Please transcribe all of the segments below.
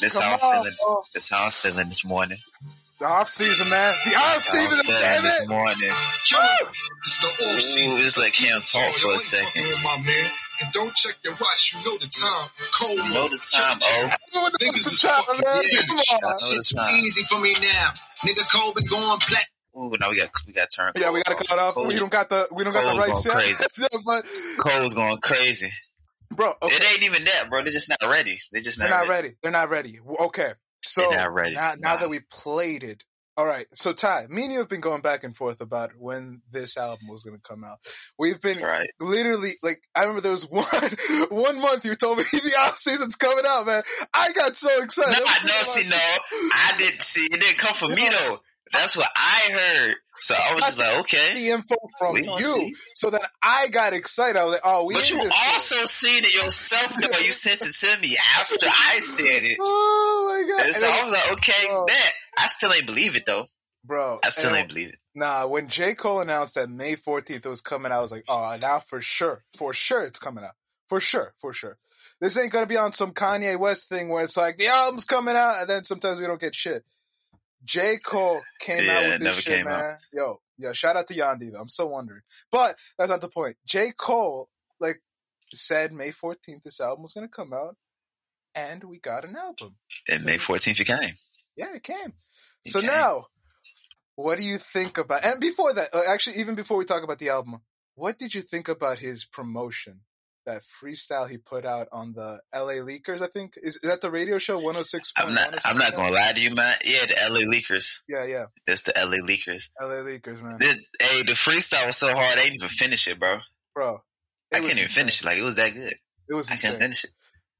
This how I'm feeling. This how I'm feeling this morning. The off season, man. The off season, damn this it. morning. It's the off season. Ooh, it's like can't talk for a second. My man. And don't check your watch, you know the time. Cold You know the time, oh. Niggas is fucking man. Come I on. know the too time. easy for me now. Nigga Cole been going black. Ooh, now we got we got turn. Yeah, we gotta cut off. Cole, We don't got the we don't got the Cole's right going sound. but Cole's going crazy. Bro, okay, It ain't even that, bro. They're just not ready. They're just they're not, not ready. They're not ready. Okay, so They're not ready. now, now that we played it, all right. So Ty, me and you have been going back and forth about when this album was going to come out. We've been Right. literally like I remember there was one one month you told me the off season's coming out, man. I got so excited. No, no, see, no. I didn't see. It didn't come from me though. That's what I heard. So I was just like, okay. the info from you. see. So then I got excited. I was like, oh, we But you shit. also seen it yourself though. You sent it to me after I said it. Oh my god! And And so then- I was like, okay, Bro. bet. I still ain't believe it though. bro, I still ain't believe it. Nah, when J. Cole announced that May 14th was coming out, I was like, oh, now for sure. For sure it's coming out. For sure. For sure. This ain't gonna be on some Kanye West thing where it's like, the album's coming out, and then sometimes we don't get shit. J. Cole came Yeah, out it with this shit, came out. man. Yo, yo, shout out to Yandhi, though. I'm still wondering. But that's not the point. J. Cole, like, said May 14th this album was gonna come out, and we got an album. And May 14th it came. Yeah, it came. It so came. now, what do you think about? And before that, uh, actually, even before we talk about the album, what did you think about his promotion? That freestyle he put out on the LA Leakers, I think is, is that the radio show one hundred six. I'm not. I'm not oh gonna lie to you, man. Yeah, the LA Leakers. Yeah, yeah, That's the LA Leakers. LA Leakers, man, The, hey, the freestyle was so hard. I didn't even finish it, bro. bro. I couldn't even finish it. Like it was that good. It was I couldn't finish it.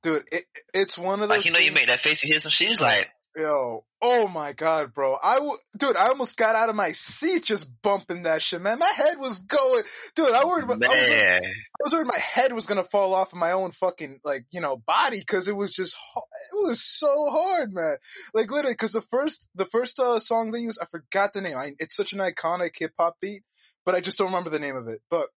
dude. It, it's one of those. Like you know, you things- make that face, you hear some shit. Like, Yo, oh my god, bro. I w- dude, I almost got out of my seat just bumping that shit, man. My head was going, dude. I worried. about- I was, I was worried my head was gonna fall off of my own fucking like you know body because it was just it was so hard, man. Like literally, because the first the first uh, song they used, I forgot the name. I, it's such an iconic hip hop beat, but I just don't remember the name of it. But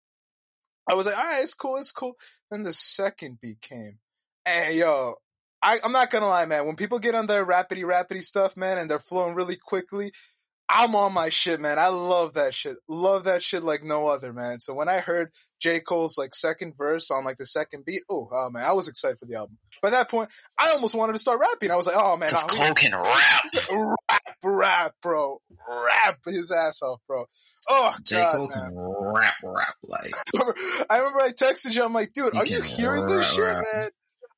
I was like, all right, it's cool, it's cool. Then the second beat came, and yo. I, I'm not gonna lie, man. When people get on their rapidy rapidy stuff, man, and they're flowing really quickly, I'm on my shit, man. I love that shit. Love that shit like no other, man. So when I heard J. Cole's like second verse on like the second beat, oh, oh man, I was excited for the album. By that point, I almost wanted to start rapping. I was like, oh man, because Cole can rap. rap, rap, bro, rap his ass off, bro. Oh J god, Cole man. can rap, rap like. I remember I texted you. I'm like, dude, He are you hearing this shit, rap. man?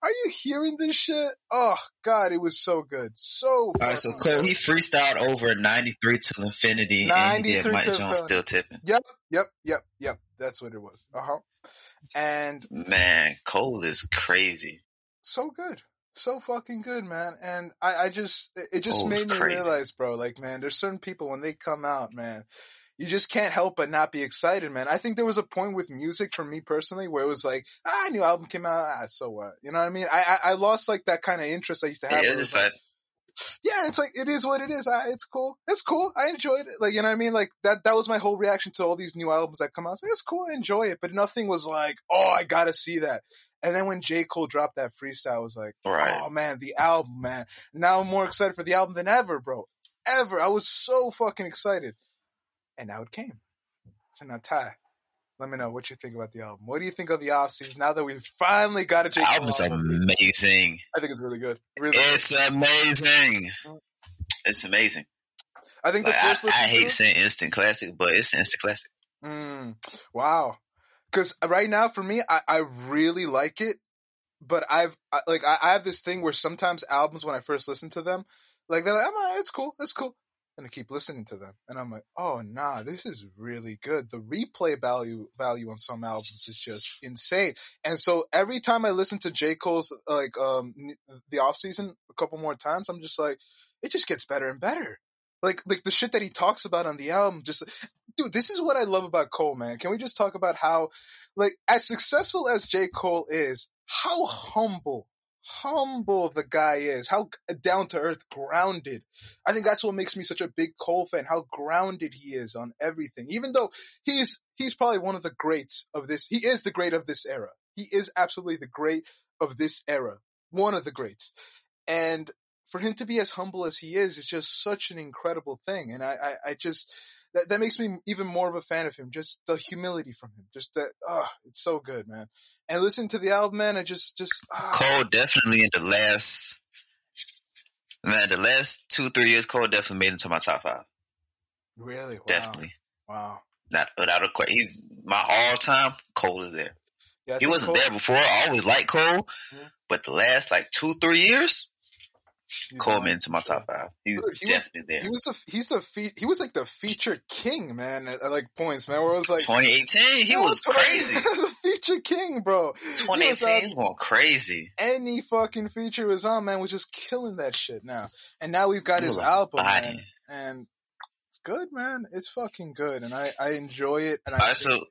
Are you hearing this shit? Oh god, it was so good, so. All right, so Cole he freestyled over 93 till infinity, and he did 93 Mike Jones infinity. still tipping. Yep, yep, yep, yep. That's what it was. Uh huh. And Man, Cole is crazy. so good, so fucking good, man. And I, I just, it- just Oh, made me crazy. realize, bro. Like, man, there's certain people when they come out, man, you just can't help but not be excited, man. I think there was a point with music for me personally where it was like, ah, new album came out, ah, so what? You know what I mean? I, I, I lost like that kind of interest I used to have. Yeah, it where was it just was like, yeah, it's like it is what it is. I, it's cool. It's cool. I enjoyed it. Like you know what I mean. Like that. That was my whole reaction to all these new albums that come out. It's, like, it's cool. I enjoy it, but nothing was like, oh, I gotta see that. And then when J Cole dropped that freestyle, I was like, right. oh man, the album, man. Now I'm more excited for the album than ever, bro. Ever. I was so fucking excited, and now it came. So now Ty. Let me know what you think about the album. What do you think of the off season now that we've finally got a J. The album's album? amazing. I think it's really good. Really, It's amazing. It's amazing. I think Like, I, first I listen hate saying instant classic, but it's instant classic. Mm, wow. Because right now, for me, I, I really like it, but I've I, like I, I have this thing where sometimes albums, when I first listen to them, like they're like, "I'm all right, it's cool, it's cool," and I keep listening to them, and I'm like, "Oh nah, this is really good." The replay value value on some albums is just insane, and so every time I listen to J Cole's like um the off season a couple more times, I'm just like, it just gets better and better. Like like the shit that he talks about on the album, just dude, this is what I love about Cole, man. Can we just talk about how, like, as successful as J. Cole is, how humble, humble the guy is, how down to earth, grounded. I think that's what makes me such a big Cole fan, how grounded he is on everything. Even though he's, he's probably one of the greats of this, he is the great of this era. He is absolutely the great of this era. one of the greats. And for him to be as humble as he is, is just such an incredible thing. And I, I, I just, that, that makes me even more of a fan of him. Just the humility from him. Just that, ah, it's so good, man. And listen to the album, man. I just, just, ah, Cole definitely in the last man, the last two three years, Cole definitely made into my top five. really, wow, Definitely, wow. not without a question. He's my all time. Cole is there. Yeah, He wasn't Cole- there before. I always liked Cole, Mhm. but the last like two three years, Cole into my top five. He's Dude, he was- definitely there. He was the he's the fe- he was like the feature king, man. At, at, like points, man. Where it was like 2018, he was 20 crazy. the feature king, bro. He was 2018, on- he's going crazy. any fucking feature was on, man, was just killing that shit now. And now we've got his was album, man, and it's good, man. It's fucking good, and I I enjoy it. And I so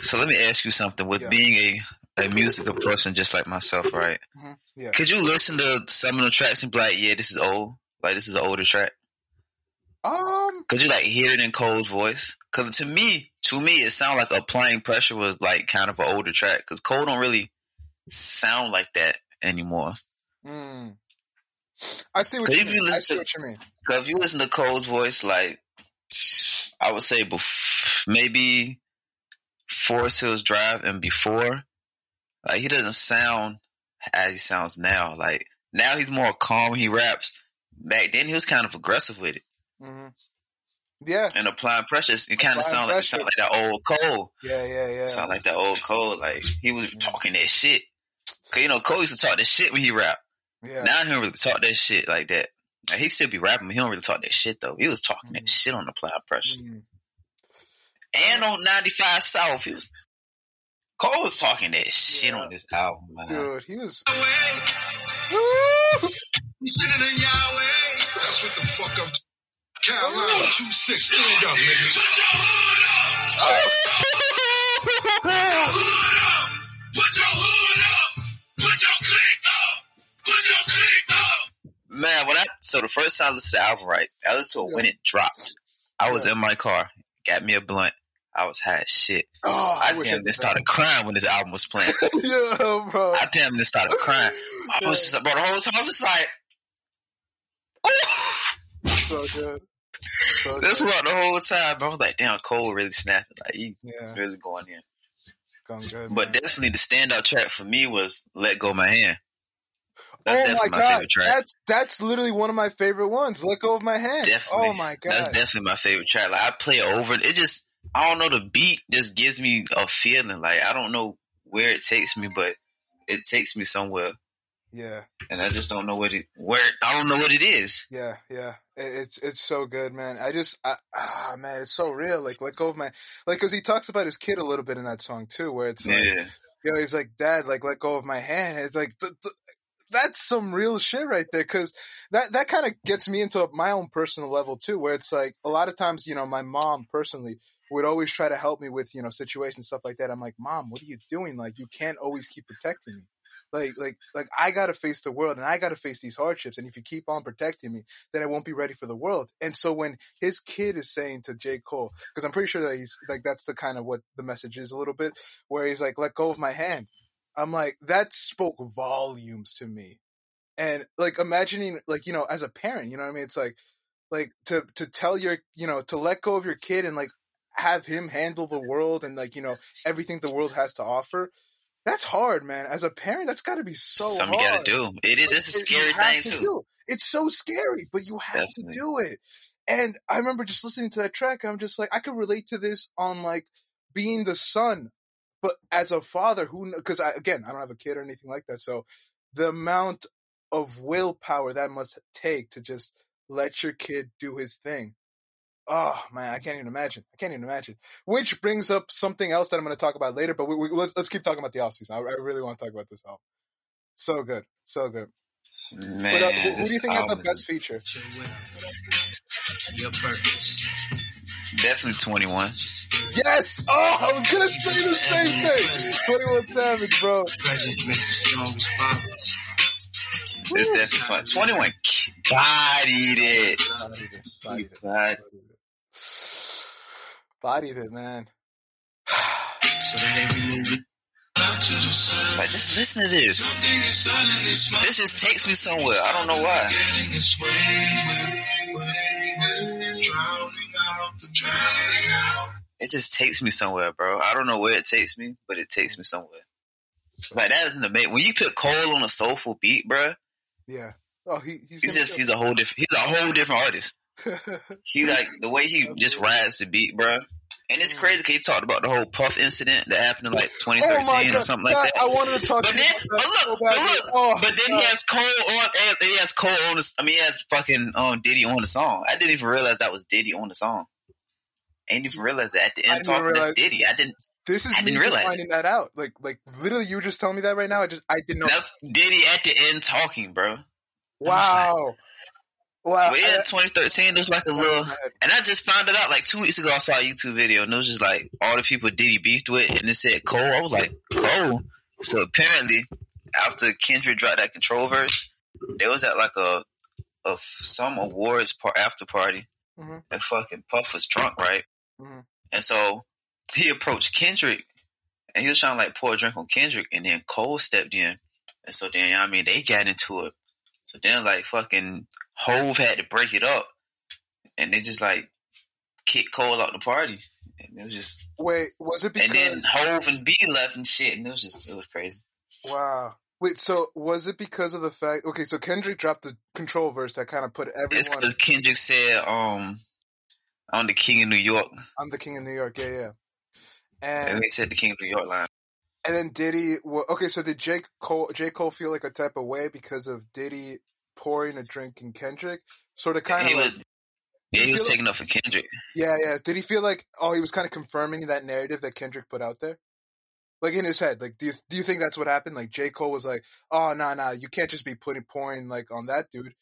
so let me ask you something. With Yeah. being a a musical person just like myself, right? Mhm, yeah. Could you listen to some of the tracks and be like, "Yeah, this is old. Like this is an older track." Um, Could you like hear it in Cole's voice? Because to me, to me, it sounded like "Applying Pressure" was like kind of an older track. Because Cole don't really sound like that anymore. mm, I see what you mean. I see to- what you mean. Because if you listen to Cole's voice, like I would say, bef- maybe Forest Hills Drive and before, like he doesn't sound as he sounds now. Like now he's more calm when he raps. Back then he was kind of aggressive with it hmm Yeah, and applying pressure. It kind of Applying sound like sound like that old Cole. yeah, yeah, yeah. Sound like that old Cole. Like he was Yeah. talking that shit. Cause you know Cole used to talk that shit when he rap. yeah. Now he don't really talk that shit like that. Like, he still be rapping, but he don't really talk that shit though. He was talking that Mhm. shit on applied pressure. Mm. and on 95 South. He was Cole was talking that shit Yeah. on this album, man. Dude, he was. Woo! we sending in Yahweh. That's what the fuck I'm. Carolina, two six, stand up, oh. nigga. Put your hood up. Put your click up. Put your click up. Man, when I so the first time I listened to the album, right, I listened to it when it dropped. I was Yeah. in my car, got me a blunt. I was high as shit. Oh, I wish damn near started crying when this album was playing. yeah, bro. I damn near started crying. I was just, bro, the whole time I was just like, so good. So That's good. what the whole time. I was like, damn, Cole really snapping. Like, he Yeah, really going in. good. But definitely the standout track for me was Let Go My Hand. That's oh my my, god, that's that's literally one of my favorite ones. Let go of my hand. Oh definitely. Oh my god. That's definitely my favorite track. Like I play it over. It just I don't know the beat just gives me a feeling. Like I don't know where it takes me, but it takes me somewhere, yeah, and I just don't know what it where I don't know what it is. yeah, yeah. It's it's so good, man. I just I, ah man, it's so real. Like let go of my like because he talks about his kid a little bit in that song too, where it's like Yeah, yo, he's like, Dad, like, let go of my hand. And it's like, th- th- that's some real shit right there. Cause that, that kind of gets me into my own personal level too, where it's like a lot of times, you know, my mom personally would always try to help me with, you know, situations, stuff like that. I'm like, mom, what are you doing? Like, you can't always keep protecting me. Like, like, like I gotta face the world and I gotta face these hardships. And if you keep on protecting me, then I won't be ready for the world. And so when his kid is saying to J. Cole, cause I'm pretty sure that he's like, that's the kind of what the message is a little bit, where he's like, let go of my hand. I'm like, that spoke volumes to me. And like imagining like, you know, as a parent, you know what I mean? It's like like to to tell your you know, to let go of your kid and like have him handle the world and like, you know, everything the world has to offer. That's hard, man. As a parent, that's gotta be so something you gotta do. It is. It's a scary thing to too. do. It's so scary, but you have Definitely. to do it. And I remember just listening to that track. I'm just like, I could relate to this on like being the son, but as a father who, because I, again, I don't have a kid or anything like that. So the amount of willpower that must take to just let your kid do his thing. Oh man, I can't even imagine. I can't even imagine. Which brings up something else that I'm going to talk about later. But we, we, let's let's keep talking about the offseason. I, I really want to talk about this album. So good, so good. Man, But uh, who, who do you think had the best feature? Your purpose. Definitely twenty one. Yes! Oh, I was gonna say the same thing. Twenty One Savage, bro. Makes the strongest. It's definitely twenty one. Bodied it. Bodied it. Bodied it. Bodied Bodied it, man. So that every movement Like, just listen to this. This just takes me somewhere. I don't know why. It just takes me somewhere, bro. I don't know where it takes me, but it takes me somewhere. Like that is an amazing. When you put Cole on a soulful beat, bro, Yeah. Oh, he, he's, he's just he's a whole different he's a whole different artist. He like the way he just rides the beat, bro. And it's crazy because he talked about the whole Puff incident that happened in like oh 2013 god! or something like that. I wanted to talk But to then, but about that so look, but look, Oh, but then God. he has Cole on. He has Cole on. The, I mean, he has fucking um Diddy on the song. I didn't even realize that was Diddy on the song. I didn't even realize that at the end talking. Realize- Diddy. I didn't. This is I didn't realize finding that out. Like, like literally, you were just telling me that right now. I just, I didn't know. That's Diddy at the end talking, bro. wow, wow. But yeah, 2013, there's like a little. And I just found it out like two weeks ago. I saw a YouTube video and it was just like all the people Diddy beefed with, and it said Cole. I was like Cole. So apparently, after Kendrick dropped that control verse, there was at like a of some awards par- after party, Mhm. and fucking Puff was drunk, right? Mhm. And so he approached Kendrick, and he was trying to like pour a drink on Kendrick, and then Cole stepped in, and so then I mean they got into it. So then like fucking Hove had to break it up, and they just like kicked Cole out the party, and it was just Wait, was it because? and then Hove and B left and shit, and it was just it was crazy. wow. Wait, so was it because of the fact? Okay, so Kendrick dropped the control verse that kind of put It's everyone because Kendrick said, um, "I'm the king of New York," I'm the king of New York. Yeah, yeah. and And they said the king of New York line. and then Diddy. wa- Okay, so did Jake Cole J Cole feel like a type of way because of Diddy pouring a drink in Kendrick? Sort of, kind of like was, yeah, he was taking up for Kendrick. Yeah, yeah. Did he feel like oh he was kind of confirming that narrative that Kendrick put out there? Like in his head, like do you do you think that's what happened? Like J Cole was like, oh no nah, no, nah, you can't just be putting pouring like on that dude.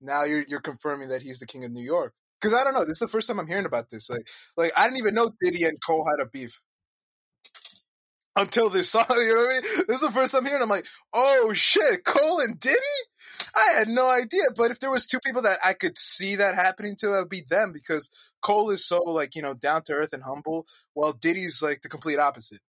Now you're you're confirming that he's the king of New York. Because I don't know, this is the first time I'm hearing about this. Like like I didn't even know Diddy and Cole had a beef until this song. You know what I mean? This is the first time hearing. I'm like, oh shit, Cole and Diddy. I had no idea. But if there was two people that I could see that happening to, it would be them because Cole is so like you know down to earth and humble, while Diddy's like the complete opposite.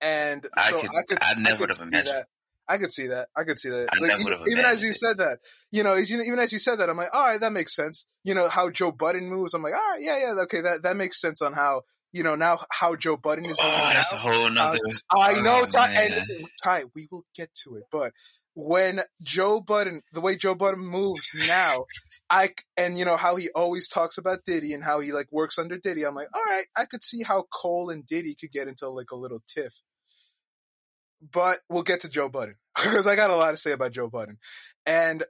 And I so could- I could, I never could would have imagined. that. I could see that. I could see that. Like, even, even as you said that, you know, as even as you said that, I'm like, all right, that makes sense. You know how Joe Budden moves. I'm like, all right, yeah, yeah, okay, that that makes sense on how you know now how Joe Budden is. Oh, that's a now. whole uh, nother. I oh, know, oh, Ty, and Ty, we will get to it. But when Joe Budden, the way Joe Budden moves now, I and you know how he always talks about Diddy and how he like works under Diddy. I'm like, all right, I could see how Cole and Diddy could get into like a little tiff. But we'll get to Joe Budden because I got a lot to say about Joe Budden, and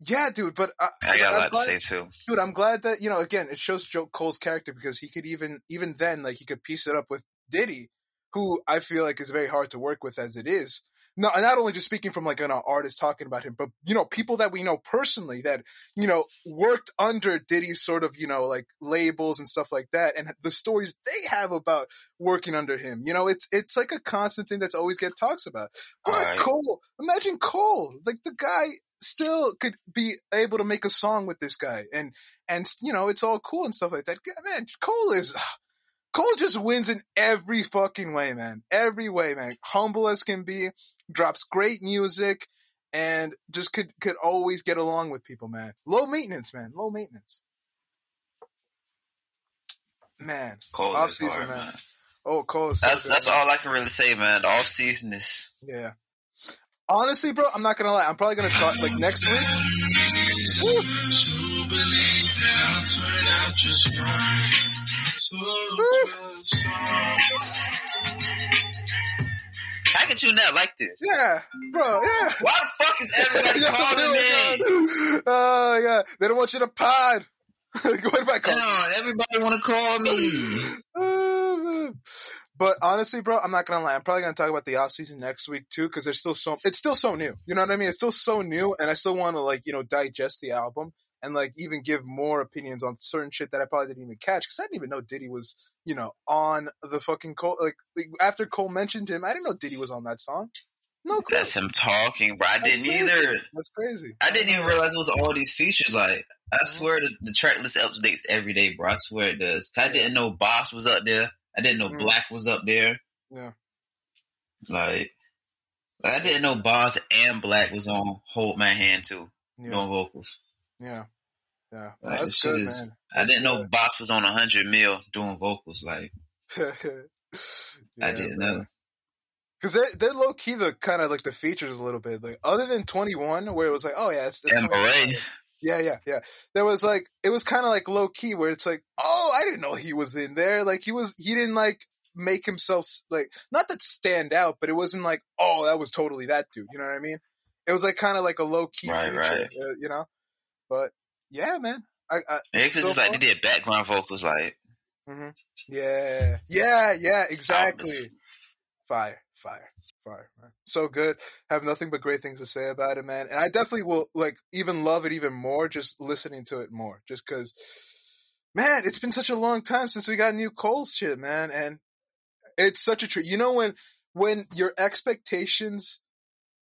yeah, dude. But I, I got a I'm lot to say too. dude i'm glad that you know again it shows J. Cole's character because he could even even then like he could piece it up with diddy who i feel like is very hard to work with as it is not, not only just speaking from like an artist talking about him but you know people that we know personally that you know worked under diddy's sort of you know like labels and stuff like that and the stories they have about working under him you know it's it's like a constant thing that's always get talks about but Right. cole imagine cole like the guy still could be able to make a song with this guy and and you know it's all cool and stuff like that. Man, Cole is Cole just wins in every fucking way, man. Every way, man. Humble as can be, drops great music, and just could could always get along with people, man. Low maintenance, man. Low maintenance. Man, Cole Off season, hard, man. man. oh Cole so That's that's man. all I can really say, man. The off season is Yeah. Honestly, bro, I'm not gonna lie. I'm probably gonna talk like next week. Woo. To how could you not like this? Yeah, bro. Yeah. Why the fuck is everybody Yo, calling me? Oh yeah, they don't want you to pod. am I calling? No, everybody want to call me. But honestly, bro, I'm not gonna lie. I'm probably gonna talk about the off season next week too, because there's still so it's still so new. You know what I mean? It's still so new, and I still want to like you know digest the album and like even give more opinions on certain shit that I probably didn't even catch because I didn't even know Diddy was you know on the fucking Cole. Like, like after Cole mentioned him, I didn't know Diddy was on that song. No clue. That's him talking, bro. I That's didn't crazy. either. That's crazy. I didn't even realize it was all these features. Like, I swear the, the track list updates every day, bro. I swear it does. I didn't know Bas was up there. I didn't know Mm. 6LACK was up there. Yeah. Like, I didn't know Bas and 6LACK was on Hold My Hand too, Yeah, doing vocals. Yeah, yeah. Like, That's good, is- man. I didn't know Bas was on a 100 mil doing vocals. Like, I didn't know. Because they're, they're low key the kind of like the features a little bit. Like, other than 21, where it was like, oh, yeah, it's, it's Yeah, yeah, yeah. There was like, it was kind of like low key where it's like, oh, I didn't know he was in there. Like, he was, he didn't like make himself, like, not that stand out, but it wasn't like, oh, that was totally that dude. You know what I mean? It was like kind of like a low key Right, feature, right. uh, you know? But yeah, man. I, I, it was So just like they did background vocals. Like, mm-hmm. Yeah, yeah, yeah, exactly. Fire, fire, fire, man. So good. Have nothing but great things to say about it, man. And I definitely will like even love it even more just listening to it more. Just cause, man, it's been such a long time since we got new Cole shit, man. And it's such a treat. You know when when your expectations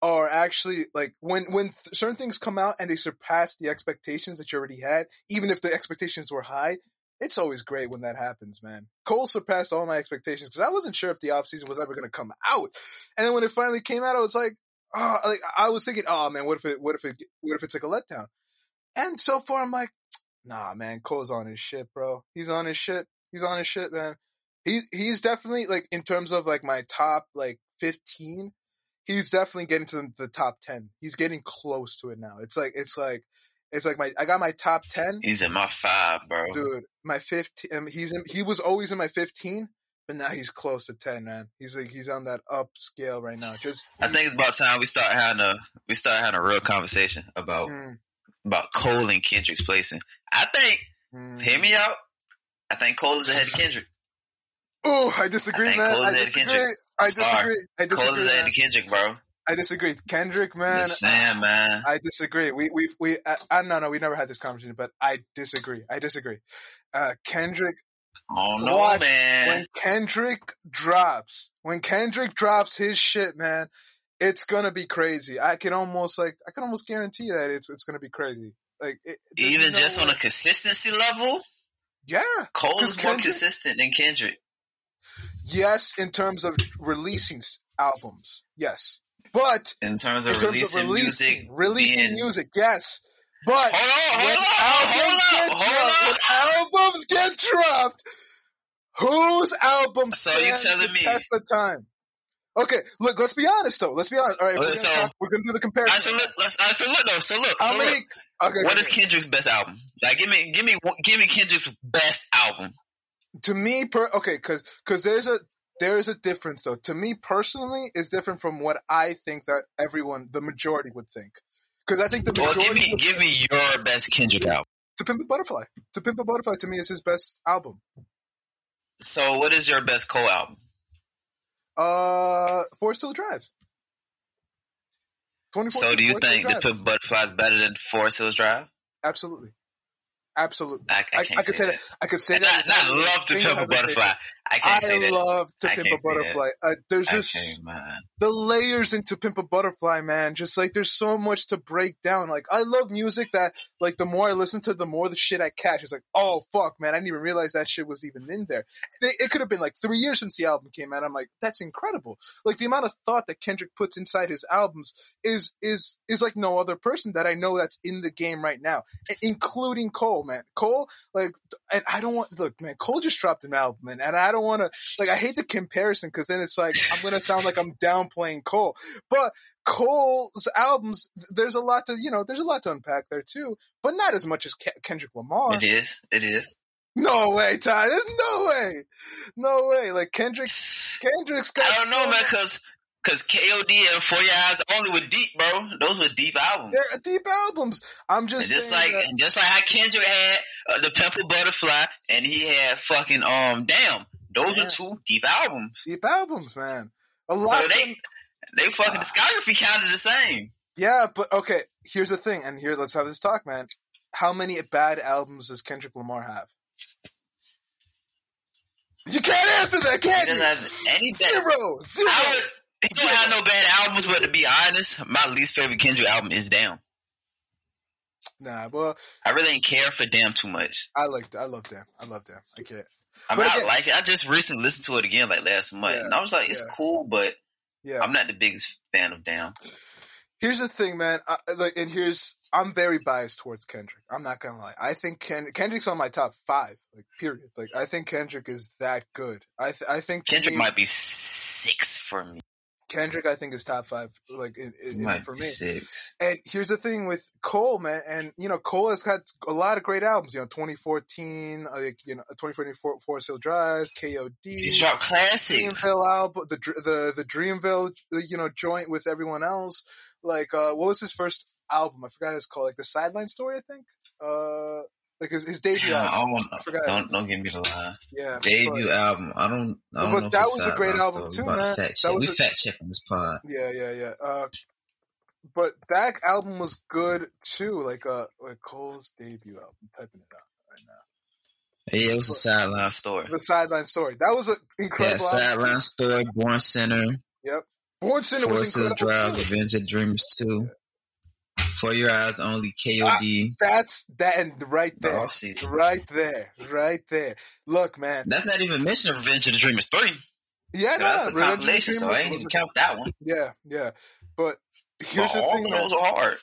are actually like when when certain things come out and they surpass the expectations that you already had, even if the expectations were high, it's always great when that happens, man. Cole surpassed all my expectations because I wasn't sure if the offseason was ever going to come out. And then when it finally came out, I was like, oh, like I was thinking, oh man, what if it, what if it, what if it's like a letdown? And so far, I'm like, nah, man, Cole's on his shit, bro. He's on his shit. He's on his shit, man. He's he's definitely like in terms of like my top like 15. He's definitely getting to the top 10. He's getting close to it now. It's like it's like it's like my I got my top 10 he's in my five, bro. dude my 15 um, he's in he was always in my 15 but now he's close to 10 man he's like he's on that up scale right now just I think it's about time we start having a we start having a real conversation about Mm, about Cole and Kendrick's placing. I think, mm. hear me out. I think Cole is ahead of Kendrick. oh i disagree I think man i ahead of disagree Kendrick. i Sorry. disagree i disagree of Kendrick, bro. i disagree kendrick man saying, man. I disagree. We we we. I, I no no. We never had this conversation, but I disagree. I disagree. Uh, Kendrick Oh no, Watch man. when Kendrick drops, when Kendrick drops his shit, man, it's gonna be crazy. I can almost like I can almost guarantee that it's it's gonna be crazy. Like it, Even no just on a consistency level, yeah, Cole is more Kendrick- consistent than Kendrick. Yes, in terms of releasing albums, yes, but In terms of in terms releasing, of releasing music, releasing being- music, yes, but Hold on, when hold on, albums hold get on, dropped, hold when albums get dropped, whose album So you telling the me- test of time? Okay, look, let's be honest though. Let's be honest. All right, Okay, we're, uh, so- gonna talk, we're gonna do the on. comparison. Alright, so look, let's, alright, so look though, so look, How so many? look. Okay, What okay. is Kendrick's best album? Like, give me, give me, give me Kendrick's best album. To me per okay because because there's a there's a difference though to me personally is different from what i think that everyone the majority would think because i think the majority. Well, give me, give me your best Kendrick album. to pimp a butterfly to pimp a butterfly to me is his best album So, what is your best Cole album? uh forest hill drive 24 So, do you think the. Pimp Butterfly is better than Forest Hills Drive? absolutely absolutely I, I I, could say that. I could say And that. I, I love to Pimp a. Butterfly. I can't say I that. love to pimp a butterfly. Uh, there's just the layers into Pimp a Butterfly, man. Just like there's so much to break down. Like I love music that like the more I listen to, the more the shit I catch. It's like, oh fuck, man, I didn't even realize that shit was even in there. It, it could have been like three years since the album came out. I'm like, that's incredible. Like the amount of thought that Kendrick puts inside his albums is is is like no other person that I know that's in the game right now, including Cole, man. Cole, like, and I don't want look, man. Cole just dropped an album, man, and I don't want to like. I hate the comparison because then it's like I'm gonna sound like I'm downplaying Cole, but Cole's albums, there's a lot to you know, there's a lot to unpack there too, but not as much as Ke- Kendrick Lamar. It is. It is. No way, Ty. There's no way, no way. Like Kendrick, Kendrick's got. I don't know, so man, because because KOD and For Your Eyes Only were deep, bro. Those were deep albums. They're deep albums. I'm And just, just saying like that- and just like how Kendrick had uh, the Pimp a Butterfly and he had fucking um damn. Those Yeah. are two deep albums. deep albums, man. A lot. So they them- they fucking Ah. discography counted the same. yeah, but okay. Here's the thing, and here let's have this talk, man. How many bad albums does Kendrick Lamar have? You can't answer that, can you? have any bad. Zero, zero. He don't have no bad albums, but to be honest, my least favorite Kendrick album is Damn. Nah, well, I really ain't care for Damn too much. I like. I love Damn. I love Damn. I can't. I mean, But I like it. I just recently listened to it again like last month, Yeah, and I was like, it's yeah. cool, but Yeah. I'm not the biggest fan of Damn. Here's the thing, man. I, like, and here's I'm very biased towards Kendrick. I'm not gonna lie. I think Ken, Kendrick's on my top five. Like, period. Like, I think Kendrick is that good. I th- I think Kendrick me, might be six for me. Kendrick. I think is top five. Like, in, in, for me. six. And here's the thing with Cole, man, and you know Cole has got a lot of great albums. You know, 2014, uh, like you know, 2014 For- Forest Hill Drives, KOD, He's dropped classics. Dreamville album, the the the Dreamville, you know, joint with everyone else. Like, uh, what was his first album? I forgot his called. Like the Sideline Story, I think. Uh, like his, his debut I album. want, I forgot. don't don't give me the line. Yeah, Debut but- album. I don't. I don't But know that was a great album too, man. That check. was We a- fact checking this pod. Yeah, yeah, yeah. Uh, but that album was good too. Like uh, like Cole's debut album. I'm typing it out right now. Yeah, it was a sideline story. The Sideline Story. That was an Yeah, incredible. album. sideline story. Born Sinner. Yep. Born Sinner was Forest Hill incredible. Drive. too. Dreamers two. For Your Eyes Only. Ah, KOD. That's that, and right there, season. right there, right there. Look, man. That's not even mentioning Revenge of the Dreamers three. Yeah, no, That's a Revenge compilation, so I ain't even count that one. Yeah, yeah. But here's But the all thing, of man. those are hard.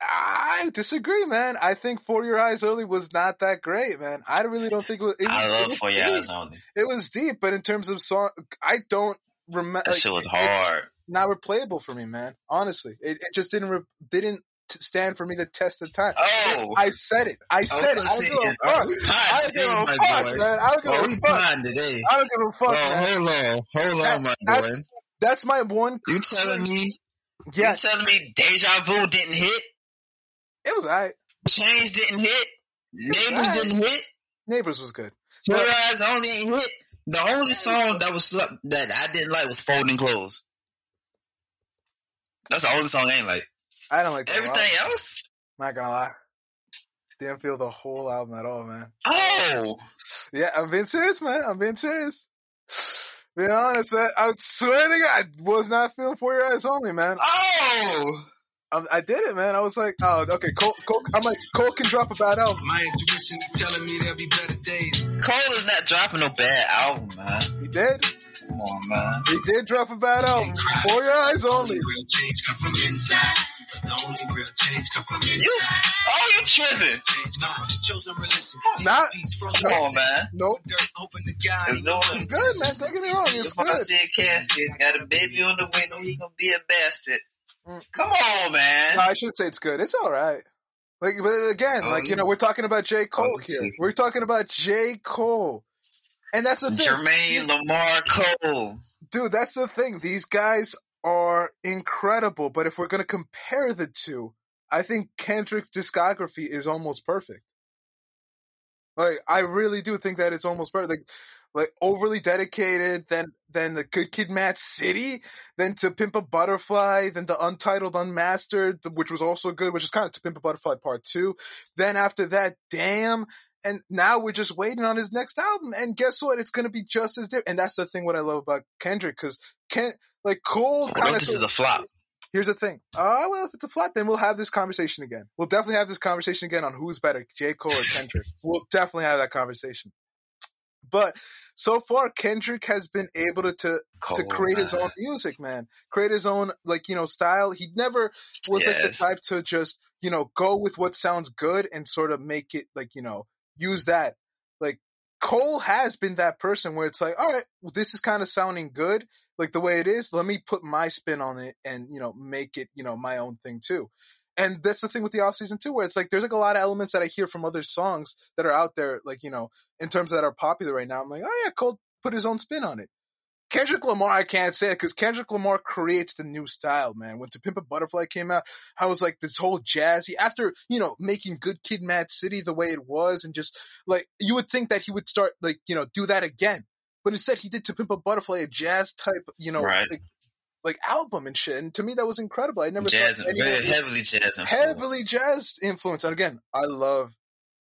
I disagree, man. I think For Your Eyes Only was not that great, man. I really don't think it was. It was I it love was For Your deep. Eyes Only. It was deep, but in terms of song, I don't remember. That shit was hard. Not replayable for me, man. Honestly, it, it just didn't re- didn't stand for me the test of time. Oh, I said it. I oh, said it. I don't give a Oh, fuck. I don't give a fuck, man. I don't give Oh, a fuck. today. I don't give a fuck, Oh, hold on, hold That- on, my that's- boy. That's my one. You telling me? Yes, You telling me Deja Vu didn't hit? it was alright. Change didn't hit? Neighbors alright. didn't hit? Neighbors was good. Your Eyes Only hit? The only song that was that I didn't like was Folding Clothes. That's the only song I ain't like. I don't like the Everything album. else? Not gonna lie. Didn't feel the whole album at all, man. Oh, Yeah, I'm being serious, man. I'm being serious. Being honest, man. I swear to God, I was not feeling for your eyes only, man. oh! I, I did it, man. I was like, oh, okay, Cole, Cole, I'm like, Cole can drop a bad album. My intuition is telling me there'll be better days. Cole is not dropping no bad album, man. He did. Come on, man. He did drop a bad album. For your eyes only. Real change come from inside. But the only real change come from inside. You, oh, you tripping? Change come from the chosen religion. Not- Come on, man. Nope. dirt, hoping to God. It's no, It's good, man. Don't get me wrong. It's If I said see a casket, got a baby on the way, know he gonna be a bastard. Mm. Come on, man. No, I should say it's good. It's all right. Like, but again, Oh, like you you- know, we're talking about J. Cole Oh, here. We're talking about J. Cole, and that's the thing. Jermaine Lamar Cole. dude, that's the thing. These guys are incredible, but if we're gonna compare the two, I think Kendrick's discography is almost perfect. Like, I really do think that it's almost perfect. Like, like overly dedicated, then then the Good Kid, Mad City, then To Pimp a Butterfly, then the Untitled Unmastered, which was also good, which is kind of To Pimp a Butterfly Part Two. Then after that, Damn, and now we're just waiting on his next album. And guess what? It's gonna be just as different. And that's the thing what I love about Kendrick, because Ken, like Cole, What kind if of. this is a flop? Here's the thing. Uh, well, if it's a flop, then we'll have this conversation again. We'll definitely have this conversation again on who's better, J. Cole or Kendrick. we'll definitely have that conversation. But so far, Kendrick has been able to to, to create his own music, man. Create his own, like, you know, style. He never was like the type to just, you know, go with what sounds good and sort of make it, like, you know, use that. Like, Cole has been that person where it's like, all right, well, this is kind of sounding good, like the way it is. Let me put my spin on it and, you know, make it, you know, my own thing too. And that's the thing with the off season too, where it's like there's like a lot of elements that I hear from other songs that are out there, like, you know, in terms that are popular right now. I'm like, oh yeah, Cole put his own spin on it. Kendrick Lamar, I can't say it because Kendrick Lamar creates the new style, man. When To Pimp a Butterfly came out, I was like this whole jazzy after, you know, making Good Kid Mad City the way it was and just like, you would think that he would start like, you know, do that again. But instead he did To Pimp a Butterfly, a jazz type, you know, Right. like, like album and shit. And to me that was incredible. I never Jazz, thought very heavily jazz influence. heavily jazz influence. And again, I love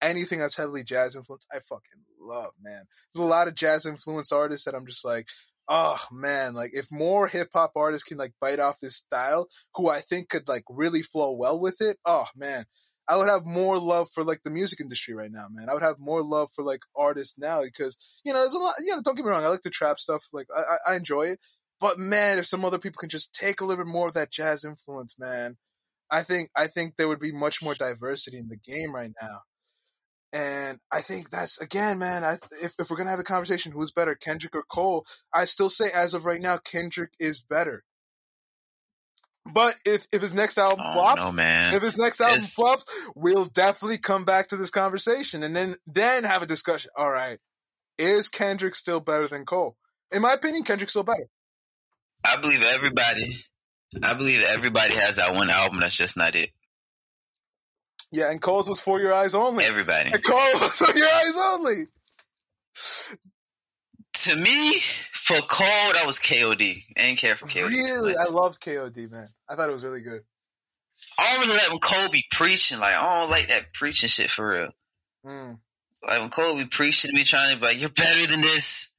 anything that's heavily jazz influence. I fucking love, man. There's a lot of jazz influence artists that I'm just like, oh man, like if more hip hop artists can like bite off this style, who I think could like really flow well with it, oh man. I would have more love for like the music industry right now, man. I would have more love for like artists now because you know there's a lot. You know, don't get me wrong, I like the trap stuff. Like I, I I enjoy it, But man, if some other people can just take a little bit more of that jazz influence, man, I think I think there would be much more diversity in the game right now. And I think that's again, man. I, if if we're gonna have a conversation, who's better, Kendrick or Cole? I still say, as of right now, Kendrick is better. But if if his next album Oh flops, no, man. if his next album It's- flops, we'll definitely come back to this conversation and then then have a discussion. All right, is Kendrick still better than Cole? In my opinion, Kendrick's still better. I believe everybody. I believe everybody has that one album that's just not it. Yeah, and Cole's was for your eyes only. Everybody. And Cole was for your eyes only. To me, for Cole, that was KOD. I didn't care for KOD. Really. I loved KOD, man. I thought it was really good. I don't really like when Cole be preaching. Like I don't like that preaching shit for real. Mm. Like when Cole be preaching to me, trying to be like, "You're better than this.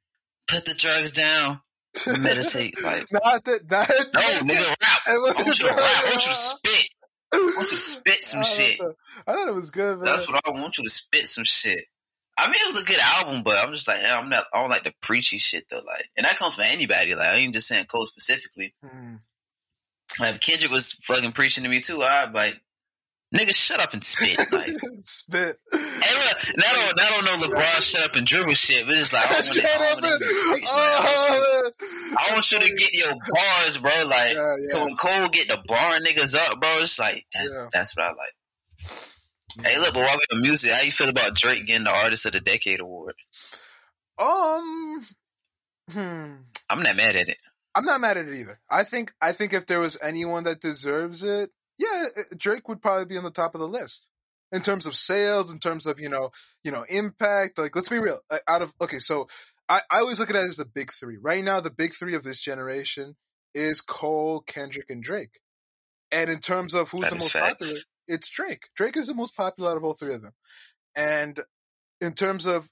Put the drugs down. Meditate." Like, not that, not no, nigga, rap. I want you to rap. I want you to spit. I want you to spit some I shit. thought- I thought it was good, man. That's what I want you to spit some shit. I mean, it was a good album, but I'm just like, I'm not. I don't like the preachy shit though. Like, and that comes from anybody. Like, I ain't just saying Cole specifically. Mm. Like, if Kendrick was fucking preaching to me too. I'd like, nigga, shut up and spit. Like, hey, Spit. look, not on, not on no LeBron shut up and dribble shit, but it's like, I want Shut up and- to preach. Like, I want you- Oh, I want you to get your bars, bro. Like, yeah, yeah. when Cole get the bar niggas up, bro, it's like that's Yeah. that's what I like. Hey, look, but while we on music, how you feel about Drake getting the Artist of the Decade award? Um, hmm. I'm not mad at it. I'm not mad at it either. I think I think if there was anyone that deserves it, yeah, Drake would probably be on the top of the list in terms of sales, in terms of you know, you know, impact. Like, let's be real. Uh, Out of okay, so I, I always look at it as the big three. Right now, the big three of this generation is Cole, Kendrick, and Drake. And in terms of who's That the most facts. popular, it's Drake. Drake is the most popular out of all three of them. And in terms of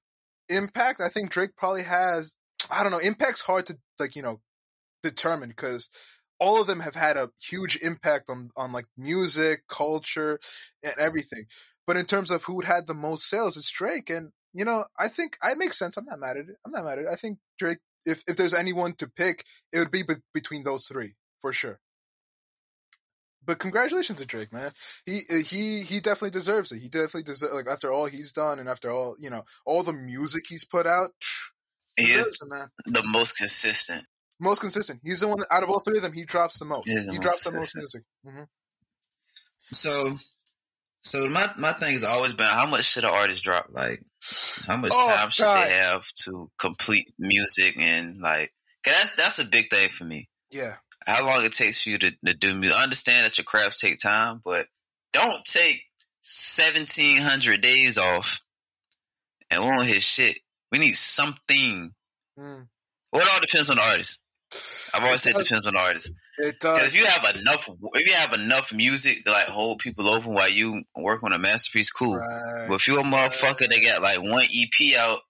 impact, I think Drake probably has. I don't know. Impact's hard to like you know determine because all of them have had a huge impact on on like music, culture, and everything. But in terms of who had the most sales, it's Drake. And you know, I think it makes sense. I'm not mad at it. I'm not mad at it. I think Drake. If if there's anyone to pick, it would be be- between those three for sure. But congratulations to Drake, man. He uh, he he definitely deserves it. He definitely deserves like after all he's done and after all you know all the music he's put out. He is it, the most consistent. Most consistent. He's the one out of all three of them. He drops the most. He the he most drops the most consistent. music. hmm So, so my my thing has always been how much should an artist drop? Like, how much Oh, time should God. they have to complete music and like? 'cause that's that's a big thing for me. Yeah. How long it takes for you to, to do music? I understand that your crafts take time, but don't take seventeen hundred days off and we won't hit shit. We need something. Mm. Well, it all depends on the artist. I've always said it depends on the artist. It Because does. if you have enough, if you have enough music to like hold people open while you work on a masterpiece, cool. Right. But if you a motherfucker that got like one EP out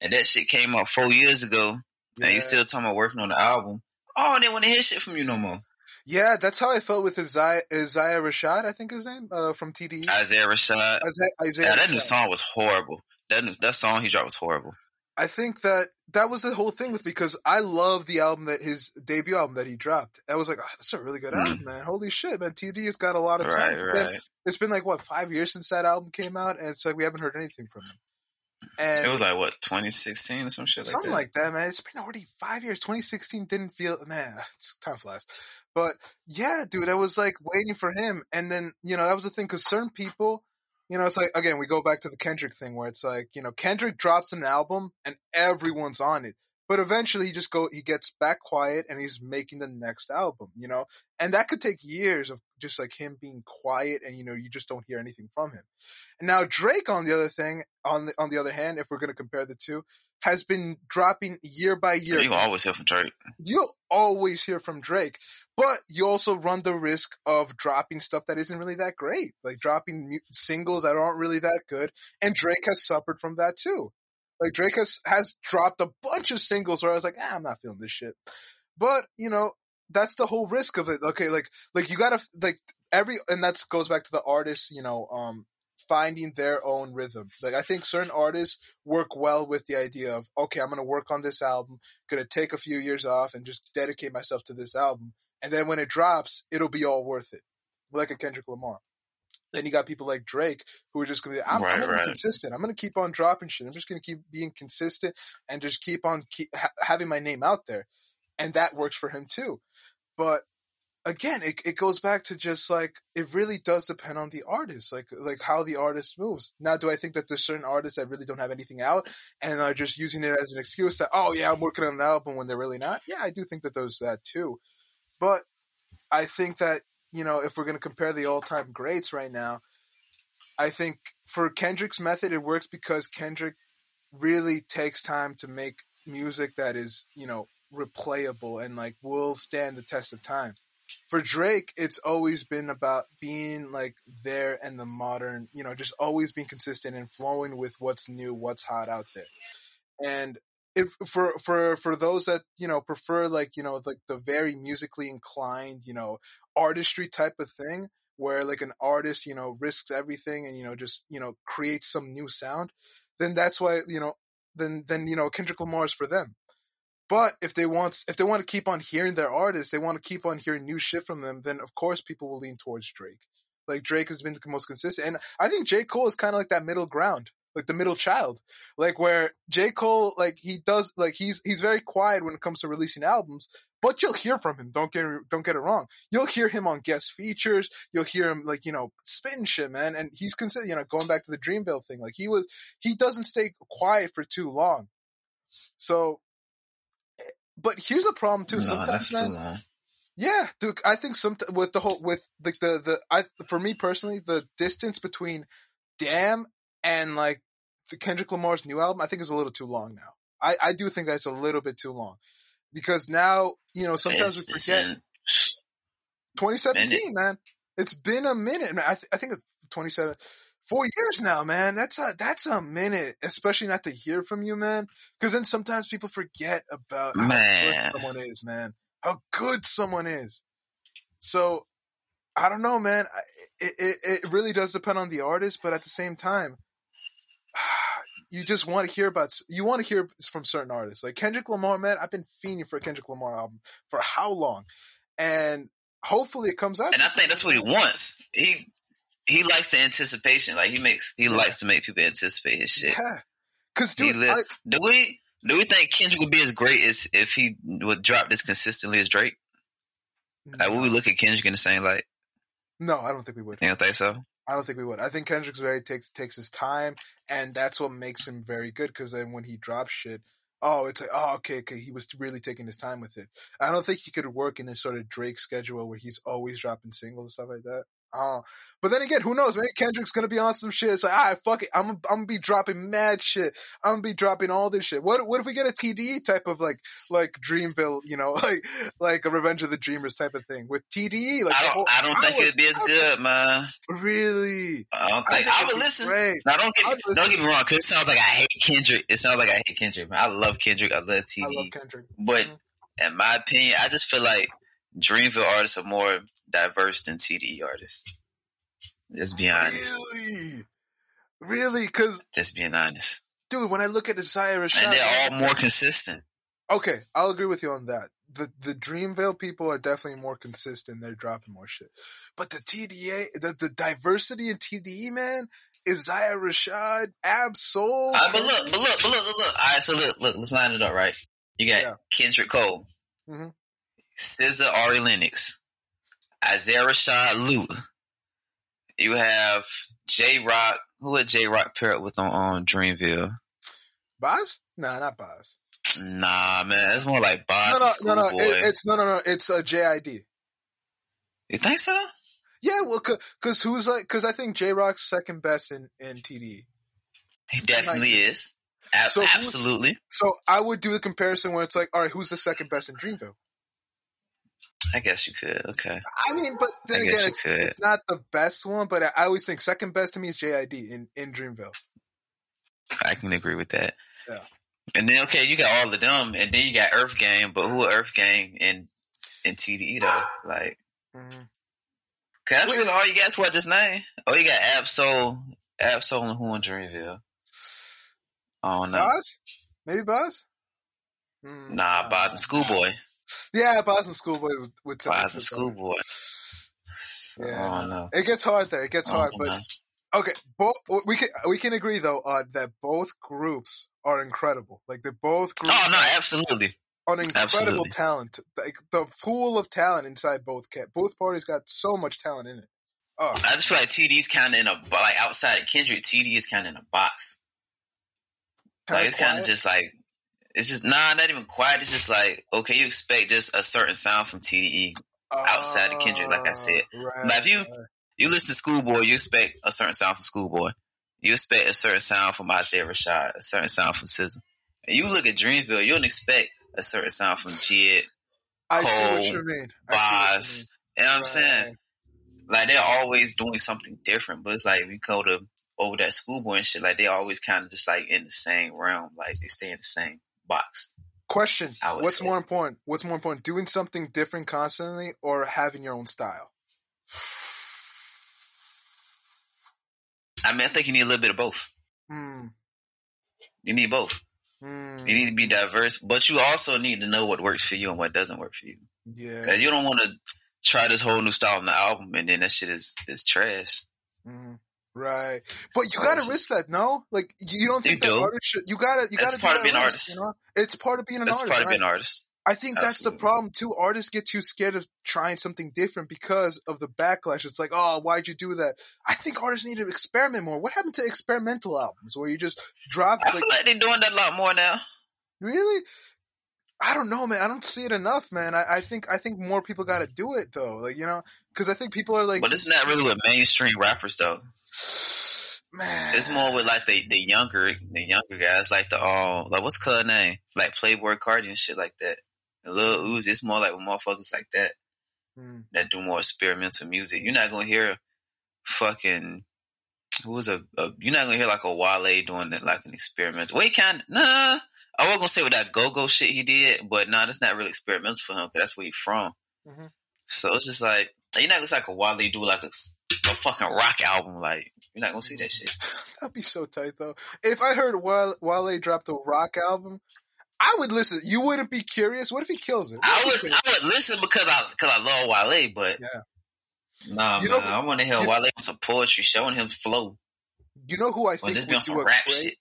and that shit came out four years ago and you still talking about working on the album, oh, they want to hear shit from you no more. Yeah, that's how I felt with Isaiah, Isaiah Rashad, I think his name, uh, from TDE. Isaiah Rashad, Isaiah, Isaiah yeah, that new song was horrible. That new, that song he dropped was horrible. I think that that was the whole thing with because I love the album that his debut album that he dropped. I was like, oh, that's a really good Mm. album, man. Holy shit, man. TD has got a lot of Right. It's been- right. It's been like what five years since that album came out, and it's like we haven't heard anything from him. And It was like what 2016 or some shit like something that. like that, man. It's been already five years. 2016 didn't feel man. It's time flies, but yeah, dude, I was like waiting for him, and then you know that was the thing because certain people, you know, it's like again we go back to the Kendrick thing where it's like you know Kendrick drops an album and everyone's on it, but eventually he just go he gets back quiet and he's making the next album, you know, and that could take years of just like him being quiet and you know you just don't hear anything from him. And now Drake on the other thing on the on the other hand, if we're going to compare the two, has been dropping year by year. You always hear from Drake. You'll always hear from Drake, but you also run the risk of dropping stuff that isn't really that great, like dropping singles that aren't really that good. And Drake has suffered from that too. Like Drake has has dropped a bunch of singles where I was like, ah, I'm not feeling this shit. But you know, that's the whole risk of it. Okay, like like you gotta like every and that goes back to the artist, you know, um, finding their own rhythm. Like I think certain artists work well with the idea of okay, I'm gonna work on this album, gonna take a few years off and just dedicate myself to this album, and then when it drops, it'll be all worth it, like a Kendrick Lamar. Then you got people like Drake who are just gonna be, I'm, Right, I'm gonna be consistent. I'm gonna keep on dropping shit. I'm just gonna keep being consistent and just keep on keep ha- having my name out there, and that works for him too. But again, it, it goes back to just like it really does depend on the artist, like like how the artist moves. Now, do I think that there's certain artists that really don't have anything out and are just using it as an excuse that oh yeah, I'm working on an album when they're really not? Yeah, I do think that there's that too, but I think that you know if we're going to compare the all-time greats right now, I think for Kendrick's method it works because Kendrick really takes time to make music that is you know replayable and like will stand the test of time for Drake, it's always been about being like there and the modern, you know, just always being consistent and flowing with what's new, what's hot out there. And if for for for those that you know prefer like you know like the very musically inclined, you know, artistry type of thing, where like an artist, you know, risks everything and you know just you know creates some new sound, then that's why you know then then you know Kendrick Lamar is for them. But if they want if they want to keep on hearing their artists, they want to keep on hearing new shit from them, then of course people will lean towards Drake. Like Drake has been the most consistent, and I think J Cole is kind of like that middle ground, like the middle child, like where J Cole like he does like he's he's very quiet when it comes to releasing albums, but you'll hear from him. Don't get don't get it wrong. You'll hear him on guest features. You'll hear him like you know spitting shit, man. And he's considered you know going back to the Dreamville thing. Like he was he doesn't stay quiet for too long. So eh, but here's a problem too. no, Sometimes, man, yeah, dude. I think some with the whole with like the the I for me personally, the distance between Damn and like the Kendrick Lamar's new album, I think is a little too long now. I I do think that's a little bit too long because now you know sometimes It's- we forget been- 2017, man. It's been a minute, man. I, th- I think it's 27, four years now, man. That's a that's a minute, especially not to hear from you, man. Because then sometimes people forget about how Man. good someone is, man. How good someone is. So I don't know, man. I- It, it it really does depend on the artist, but at the same time, you just want to hear about you want to hear from certain artists like Kendrick Lamar. Man, I've been fiending for a Kendrick Lamar album for how long, and hopefully it comes out. and I think that's what he wants. He he likes the anticipation. Like he makes he Yeah. likes to make people anticipate his shit. Yeah, because dude, li- I, do we do we think Kendrick would be as great as if he would drop this consistently as Drake? Like, would we look at Kendrick in the same light? no, I don't think we would. You don't think so? I don't think we would. I think Kendrick's very takes takes his time, and that's what makes him very good. Because then when he drops shit, oh, it's like, oh, okay, okay, he was really taking his time with it. I don't think he could work in a sort of Drake schedule where he's always dropping singles and stuff like that. Oh, but then again, who knows? Maybe Kendrick's gonna be on some shit. It's like, ah, fuck it, I'm I'm gonna be dropping mad shit. I'm gonna be dropping all this shit. What what if we get a TDE type of like like Dreamville, you know, like like a Revenge of the Dreamers type of thing with TDE? Like I don't. whole- I don't think would- it'd be as I good, man. Really? I don't I think. think I, it'd listen. great. Now don't get don't get me wrong, because it sounds like I hate Kendrick. It sounds like I hate Kendrick. Man. I love Kendrick. I love TDE. I love Kendrick. But Mhm. in my opinion, I just feel like Dreamville artists are more diverse than TDE artists. Just be honest. Really? Really? Because, Just being honest. dude, when I look at Isaiah Rashad, And they're all more consistent. okay, I'll agree with you on that. The the Dreamville people are definitely more consistent. They're dropping more shit. But the TDE, the, the diversity in TDE, man, Isaiah Rashad, Ab-Soul. Right, but look, but look, but look, look, look. All right, so look, look, let's line it up, right? You got Yeah. Kendrick Cole, Mhm. SZA, Ari Lennox, Isaiah Rashad, Lute. You have Jay Rock. Who would Jay Rock pair up with on, on Dreamville? Bas? Nah, not Bas. Nah, man, it's more like Bas No, no, no, no. It, it's no, no, no. It's uh, a JID. you think so? Yeah, well, because who's like? Because I think Jay Rock's second best in in TDE. He definitely Like- is. A- So absolutely. So I would do a comparison where it's like, all right, who's the second best in Dreamville? I guess you could. Okay. I mean, but then I again, it's, it's not the best one. But I, I always think second best to me is JID in in Dreamville. I can agree with that. Yeah. And then okay, you got all of them, and then you got Earth Gang, but who are Earth Gang in in TDE though? Like, Mhm. 'cause that's Wait. really all you got. Is what I just named. Oh, you got Ab-Soul Ab-Soul and who in Dreamville? Oh no, Bas? Maybe Bas? Mm, nah, Bas and Schoolboy. Yeah, and Schoolboy would, would tell Bas me and too, though. Schoolboy. So, Yeah, I don't know. It gets hard there. It gets hard, know. but okay. Both we can we can agree though on that both groups are incredible. Like they both oh, groups oh no, absolutely. an incredible absolutely. talent. Like the pool of talent inside both camp. Both parties got so much talent in it. Oh, I just feel like TD's kind of in a like outside of Kendrick. TD is kind of in a box. Like it's kind of just like it's just nah, not even quiet. It's just like okay, you expect just a certain sound from TDE. outside of Kendrick, like I said. Ah, Right, Now, if you- You listen to Schoolboy, you expect a certain sound from Schoolboy. You expect a certain sound from Isaiah Rashad, a certain sound from SZA. And you look at Dreamville, you don't expect a certain sound from JID. I see what Cole, you mean. You Bas. You know what I'm saying? Like they're always doing something different, but it's like we go to over that Schoolboy and shit. Like they always kind of just like in the same realm, like they stay in the same box. Question: What's say. more important? What's more important? Doing something different constantly, or having your own style? I mean, I think you need a little bit of both. Hmm. You need both. Hmm. You need to be diverse, but you also need to know what works for you and what doesn't work for you. Yeah. Cause you don't want to try this whole new style on the album and then that shit is is trash. Mhm. Right, but you gotta it's risk that, no? Like you don't think You that do. artist should? You gotta, you That's gotta. do part of being an risk, artist. You know? It's part of being an That's artist. part of right? being an artist. I think that's the problem too. Artists get too scared of trying something different because of the backlash. It's like, oh, why'd you do that? I think artists need to experiment more. What happened to experimental albums where you just drop I like feel like they're doing that a lot more now. really? I don't know, man. I don't see it enough, man. I, I think I think more people got to do it though. Like you know, because I think people are like, But it's not really with mainstream rappers though. man. It's more with like the, the younger the younger guys, like the oh like what's cuz name? Like Playboi Carti and shit like that. The little Uzi, it's more like with motherfuckers like that Hmm. that do more experimental music. You're not gonna hear fucking who was a, a you're not gonna hear like a Wale doing it like an experimental. Well, he kind nah. I wasn't gonna say with that go go shit he did, but nah, that's not really experimental for him because that's where he's from. Mhm. So it's just like you're not gonna like a Wale do like a, a fucking rock album. Like you're not gonna see that shit. That'd be so tight though. If I heard Wale, Wale dropped a rock album, I would listen. You wouldn't be curious. What if he kills it? What I would I would listen because I because I love Wale, but Yeah. nah, You man, know- I want to hear Wale on some poetry, showing him flow. You know who I think just be on some do a rap great, shit.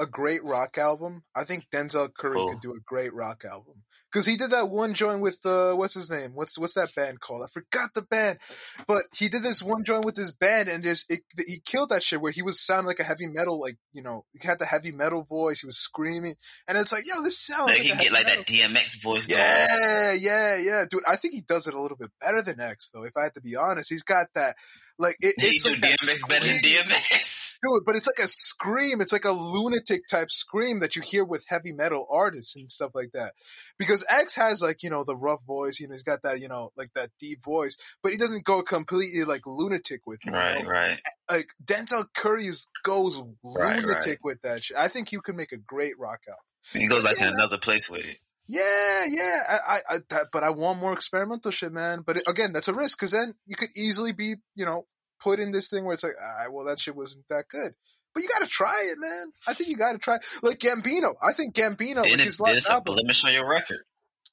a great rock album? I think Denzel Curry Who? could do a great rock album because he did that one joint with uh, what's his name? What's what's that band called? I forgot the band, but he did this one joint with his band, and just it, he killed that shit where he was sounding like a heavy metal, like you know, he had the heavy metal voice. He was screaming, and it's like, yo, this sounds Like like, he can get like metal that DMX voice going. Yeah, yeah, yeah, dude. I think he does it a little bit better than X, though. If I had to be honest, he's got that like it, it's like DMX better than. DMX. dude. But it's like a scream. It's like a lunatic type scream that you hear with heavy metal artists and stuff like that. Because X has like you know the rough voice, you know, he's got that you know like that deep voice, but he doesn't go completely like lunatic with it. you Right, know? right. Like Denzel Curry goes Right, lunatic right. with that shit. I think you could make a great rock album. He goes like Yeah. in another place with it. Yeah, yeah. I, I, that, but I want more experimental shit, man. But it, again, that's a risk because then you could easily be, you know, put in this thing where it's like, all right, well, that shit wasn't that good. But you got to try it, man. I think you got to try. Like Gambino, I think Gambino, like Then it, his last a album. blemish on your record.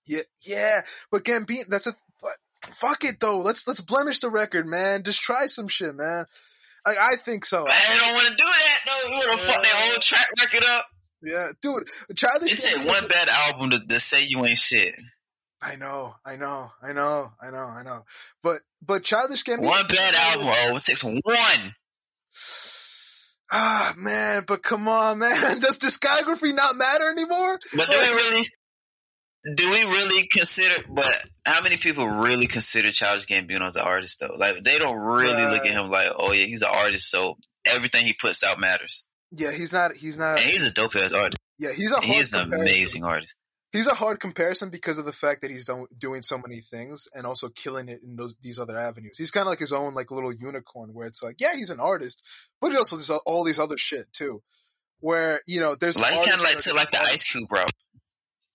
Yeah, yeah. But Gambino, that's a. But fuck it though. Let's let's blemish the record, man. Just try some shit, man. Like I think so. I don't want to do that though. You want to fuck that whole track record up? Yeah, dude. Childish. It take one bad album to, to say you ain't shit. I know, I know, I know, I know, I know. But but Childish Gambino. One bad album, oh, it takes one. Ah man, but come on, man. Does discography not matter anymore? But do we really? Do we really consider? But how many people really consider Childish Gambino as an artist though? Like they don't really look at him like, oh yeah, he's an artist, so everything he puts out matters. Yeah, he's not. He's not. And he's a dope ass artist. yeah, he's a hard. He's an amazing artist. He's a hard comparison because of the fact that he's do- doing so many things and also killing it in those these other avenues. He's kind of like his own like little unicorn, where it's like, yeah, he's an artist, but he also does all these other shit too. Where you know, there's Like kind of like took like the Ice Cube route,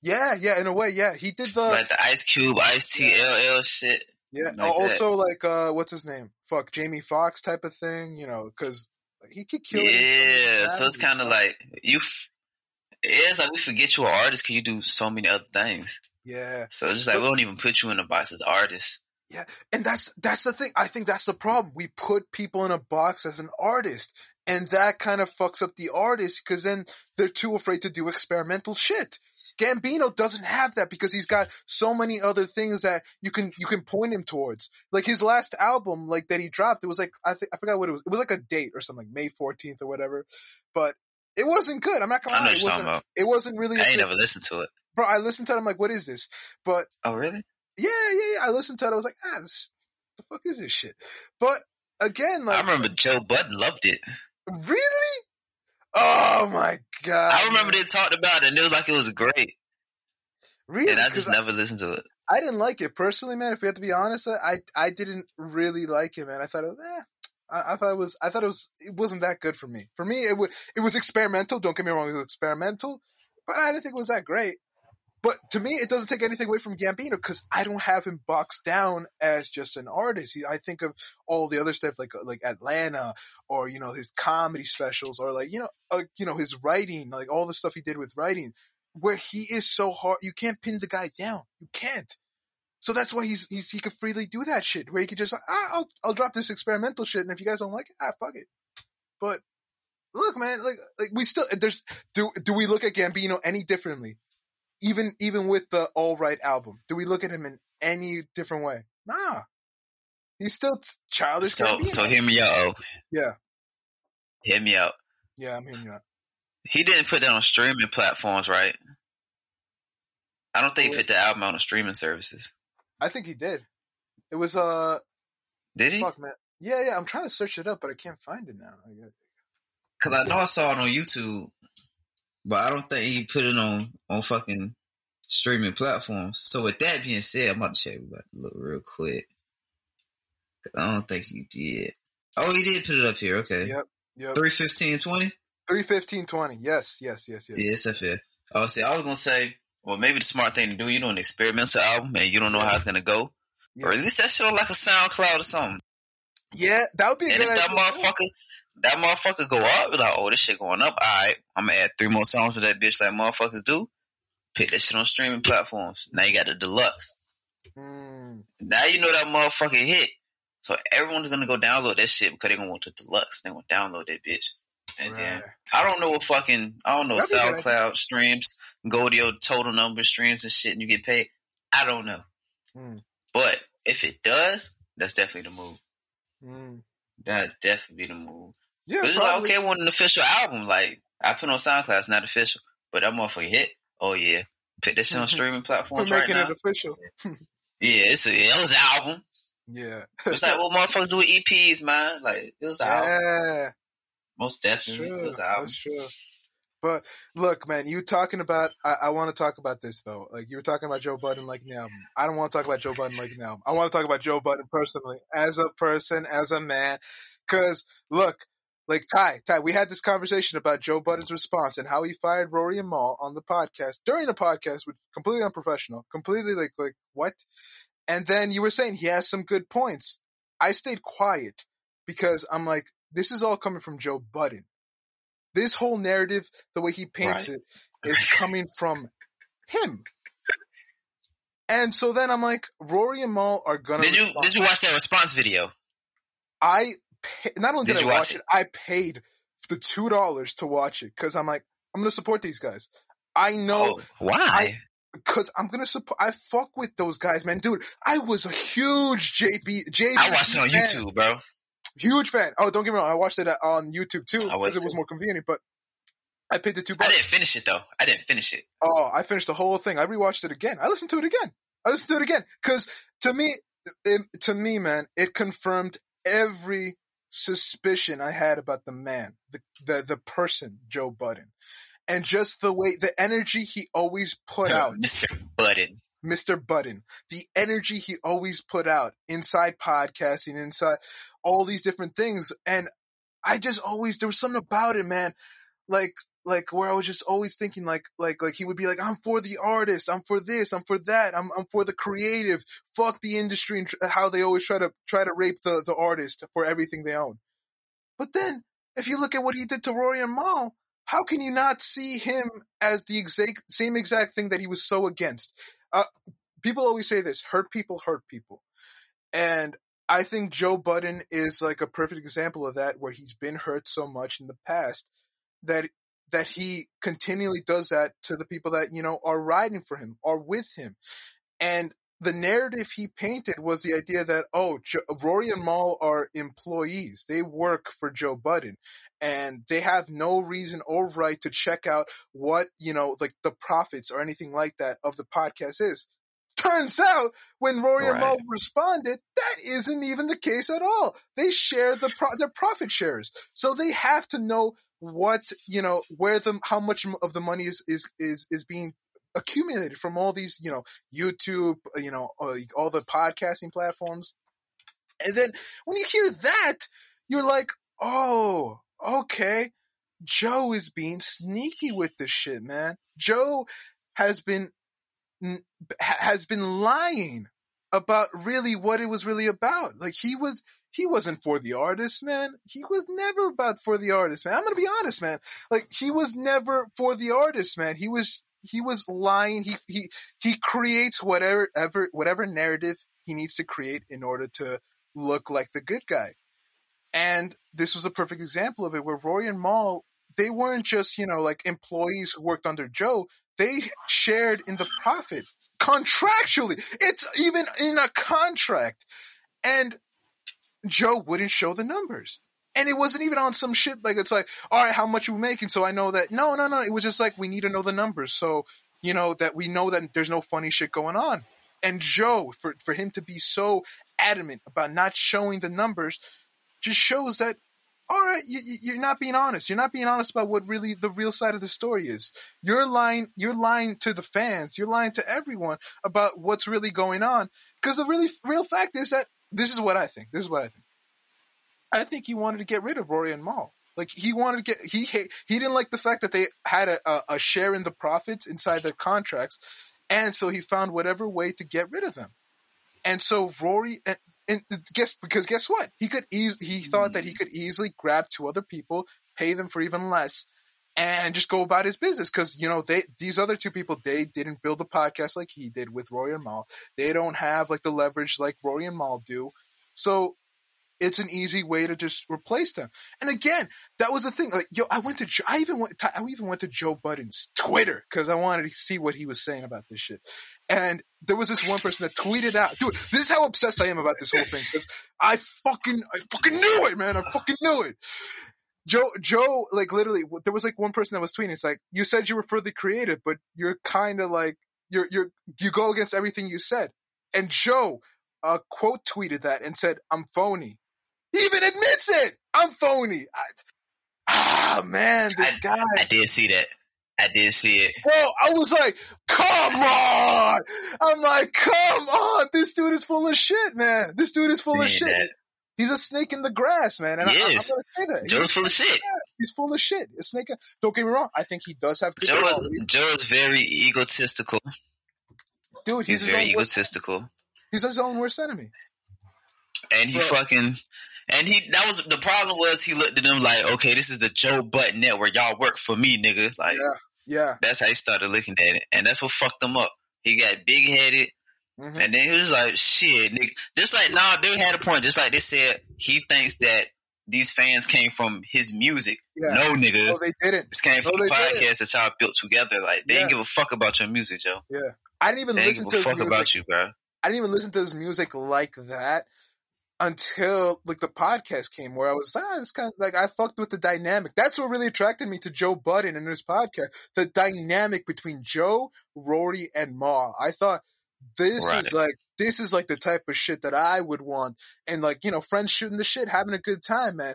Yeah, yeah, in a way, yeah. He did the like the Ice Cube, Ice T, Yeah. LL shit. Yeah. like also, like, uh, what's his name? Fuck, Jamie Foxx type of thing, you know, because he could kill it. in so Yeah, so it's kind of like you. F- it's like we forget you're an artist because you do so many other things. yeah. So it's just like we don't even put you in a box as artist. Yeah, and that's that's the thing. I think that's the problem. We put people in a box as an artist, and that kind of fucks up the artist because then they're too afraid to do experimental shit. Gambino doesn't have that because he's got so many other things that you can you can point him towards. Like his last album, like that he dropped, it was like I think I forgot what it was. It was like a date or something, like May fourteenth or whatever. But it wasn't good. I'm not I gonna know lie. It you're talking wasn't. about. It wasn't really. I ain't never listened to it. bro. I listened to it. I'm like, what is this? But Oh, really? yeah, yeah, yeah. I listened to it. I was like, ah, this, the fuck is this shit? But again, like, I remember Joe Budden loved it. really? Oh my god! I remember they talked about it, and it was like it was great. Really? And I just never listened to it. I didn't like it personally, man. If we have to be honest, I I didn't really like it, man. I thought it was, eh. I, I thought it was, I thought it was, it wasn't that good for me. For me, it was, it was experimental. Don't get me wrong, it was experimental, but I didn't think it was that great. But to me, it doesn't take anything away from Gambino because I don't have him boxed down as just an artist. I think of all the other stuff like like Atlanta or you know his comedy specials or like you know uh, you know his writing, like all the stuff he did with writing, where he is so hard. You can't pin the guy down. You can't. So that's why he's, he's he could freely do that shit where he could just ah, I'll I'll drop this experimental shit and if you guys don't like it ah fuck it. But look, man, like like we still there's do do we look at Gambino any differently? Even even with the All Right album, do we look at him in any different way? Nah, he's still childish. So, so hear me out. Oh, yeah, hear me out. yeah, I'm hearing you out. He didn't put that on streaming platforms, right? I don't think he put the album out on streaming services. I think he did. It was uh, Did he? fuck man. Yeah, yeah. I'm trying to search it up, but I can't find it now. I Because I know I saw it on YouTube, but I don't think he put it on on fucking streaming platforms. So with that being said, I'm about to check about look real quick. I don't think he did. Oh, he did put it up here. Okay, Yep, yep. three fifteen twenty. Three fifteen twenty. Yes, yes, yes, yes. Yeah, it's up. Oh, see, I was gonna say, well, maybe the smart thing to do. You know, an experimental album, and you don't know how it's gonna go. Yeah. Or at least that shit on like a SoundCloud or something. Yeah, that would be a And good if that idea. motherfucker, that motherfucker go up, be like, oh, this shit going up. All right, I'm gonna add three more songs to that bitch like motherfuckers do. Put that shit on streaming platforms. Now you got the deluxe. Mm, Now you know that motherfucker hit. So everyone's gonna go download that shit because they gonna want the deluxe. They gonna download that bitch. And then. I don't know what fucking I don't know That'd be a good SoundCloud streams go to your total number of streams and shit and you get paid. I don't know. Mm. But if it does, that's definitely the move. Mm. That definitely be the move. Yeah, But it's like, okay, want an official album. Like, I put on SoundCloud, it's not official. But that motherfucker hit. Oh, yeah. Put this on mm-hmm. streaming We're platforms right making now. it official. Yeah, it's a, it was an album. Yeah. It's like what motherfuckers do with EPs, man. Like, it was an album. Most definitely. It was an album. That's true. But look, man, you talking about? I, I want to talk about this though. Like you were talking about Joe Budden liking the album. I don't want to talk about Joe Budden liking the album. I want to talk about Joe Budden personally, as a person, as a man. Because look, like Ty, Ty, we had this conversation about Joe Budden's response and how he fired Rory and Mal on the podcast during the podcast, which completely unprofessional, completely like like what? And then you were saying he has some good points. I stayed quiet because I'm like, this is all coming from Joe Budden. This whole narrative, the way he paints Right. it, is coming from him. And so then I'm like, Rory and Mal are gonna. Did you respond. did you watch that response video? I pay, not only did, Did I watch watch it, it? I paid the two dollars to watch it because I'm like, I'm gonna support these guys. I know Oh, why? because I'm gonna support. I fuck with those guys, man, dude. I was a huge JB JB. I, watched it on fan. YouTube, bro. Huge fan. Oh, don't get me wrong. I watched it uh, on YouTube too I was because it was more convenient. But I paid the two I didn't finish it though. I didn't finish it. Oh, I finished the whole thing. I rewatched it again. I listened to it again. I listened to it again because to me, it, to me, man, it confirmed every suspicion I had about the man, the the the person, Joe Budden, and just the way the energy he always put oh, out. Mr. Budden. Mr. Budden, the energy he always put out inside podcasting, inside all these different things. And I just always, there was something about it, man. Like, like where I was just always thinking like, like, like he would be like, I'm for the artist. I'm for this. I'm for that. I'm, I'm for the creative. Fuck the industry and tr- how they always try to, try to rape the, the artist for everything they own. But then if you look at what he did to Rory and Mal, how can you not see him as the exact same exact thing that he was so against? Uh, people always say this: hurt people hurt people, and I think Joe Budden is like a perfect example of that, where he's been hurt so much in the past that that he continually does that to the people that you know are riding for him, are with him, and the narrative he painted was the idea that oh jo- Rory and Mal are employees. They work for Joe Budden and they have no reason or right to check out what you know like the profits or anything like that of the podcast is turns out when Rory and Mo responded that isn't even the case at all they share the pro- their profit shares so they have to know what you know where the how much of the money is is is, is being accumulated from all these you know YouTube, uh, you know, uh, all the podcasting platforms. And then when you hear that, you're like, oh, okay. Joe is being sneaky with this shit, man. Joe has been has been lying about really what it was really about. Like he was he wasn't for the artist, man. He was never about for the artist, man. I'm gonna be honest, man. Like he was never for the artist, man. He was he was lying. He he he creates whatever ever whatever narrative he needs to create in order to look like the good guy. And this was a perfect example of it where Rory and Mal, they weren't just, you know, like employees who worked under Joe. They shared in the profit contractually. It's even in a contract. And Joe wouldn't show the numbers. And it wasn't even on some shit like it's like, all right, how much are we making? So I know that. No, no, no. It was just like we need to know the numbers, so you know that we know that there's no funny shit going on. And Joe, for for him to be so adamant about not showing the numbers, just shows that all right, you, you- you're not being honest. You're not being honest about what really the real side of the story is. You're lying. You're lying to the fans. You're lying to everyone about what's really going on. Because the really real fact is that this is what I think. This is what I think. I think he wanted to get rid of Rory and Mal. Like he wanted to get he he didn't like the fact that they had a, a, a share in the profits inside their contracts, and so he found whatever way to get rid of them. And so Rory and, guess because guess what he could eas- he thought that he hmm. could easily grab two other people, pay them for even less, and just go about his business because you know they these other two people they didn't build a podcast like he did with Rory and Mal. They don't have like the leverage like Rory and Mal do. So it's an easy way to just replace them. And again, that was the thing. Like, yo, I went to, I even went, I even went to Joe Budden's Twitter because I wanted to see what he was saying about this shit. And there was this one person that tweeted out, dude, this is how obsessed I am about this whole thing because I fucking, I fucking knew it, man. I fucking knew it. Joe, Joe, like literally, there was like one person that was tweeting. It's like, you said you were for the creative, but you're kind of like, you're, you're, you go against everything you said. And Joe, uh, quote tweeted that and said, I'm phony. He even admits it. I'm phony. I, ah, man, this guy. I did see that. I did see it. Bro, I was like, come on. I'm like, come on. This dude is full of shit, man. This dude is full of shit. that. He's a snake in the grass, man. And I, I, am gonna say that. Joe's He's, full of shit. he's full of shit. A snake. Don't get me wrong. I think he does have Joe quality. is, very egotistical. Dude, he's, He's very own worst, egotistical. he's his own worst enemy. And he Bro. fucking and he that was the problem was he looked at them like, okay, this is the Joe Butt network. Y'all work for me, nigga. Like Yeah. Yeah. that's how he started looking at it. And that's what fucked him up. He got big headed hmm and then he was like, shit, nigga. Just like nah, they had a point, just like they said, he thinks that these fans came from his music. Yeah. No nigga. No, they didn't. this came from no, the didn't. podcast that y'all built together. Like they Yeah. didn't give a fuck about your music, Joe. Yeah, I didn't even They didn't listen give to a his fuck music. about you, bro. I didn't even listen to his music like that until like the podcast came where I was ah, it's kind of like I fucked with the dynamic. That's what really attracted me to Joe Budden and his podcast. The dynamic between Joe, Rory, and Ma. I thought this is like this is like the type of shit that I would want. And like, you know, friends shooting the shit, having a good time, man.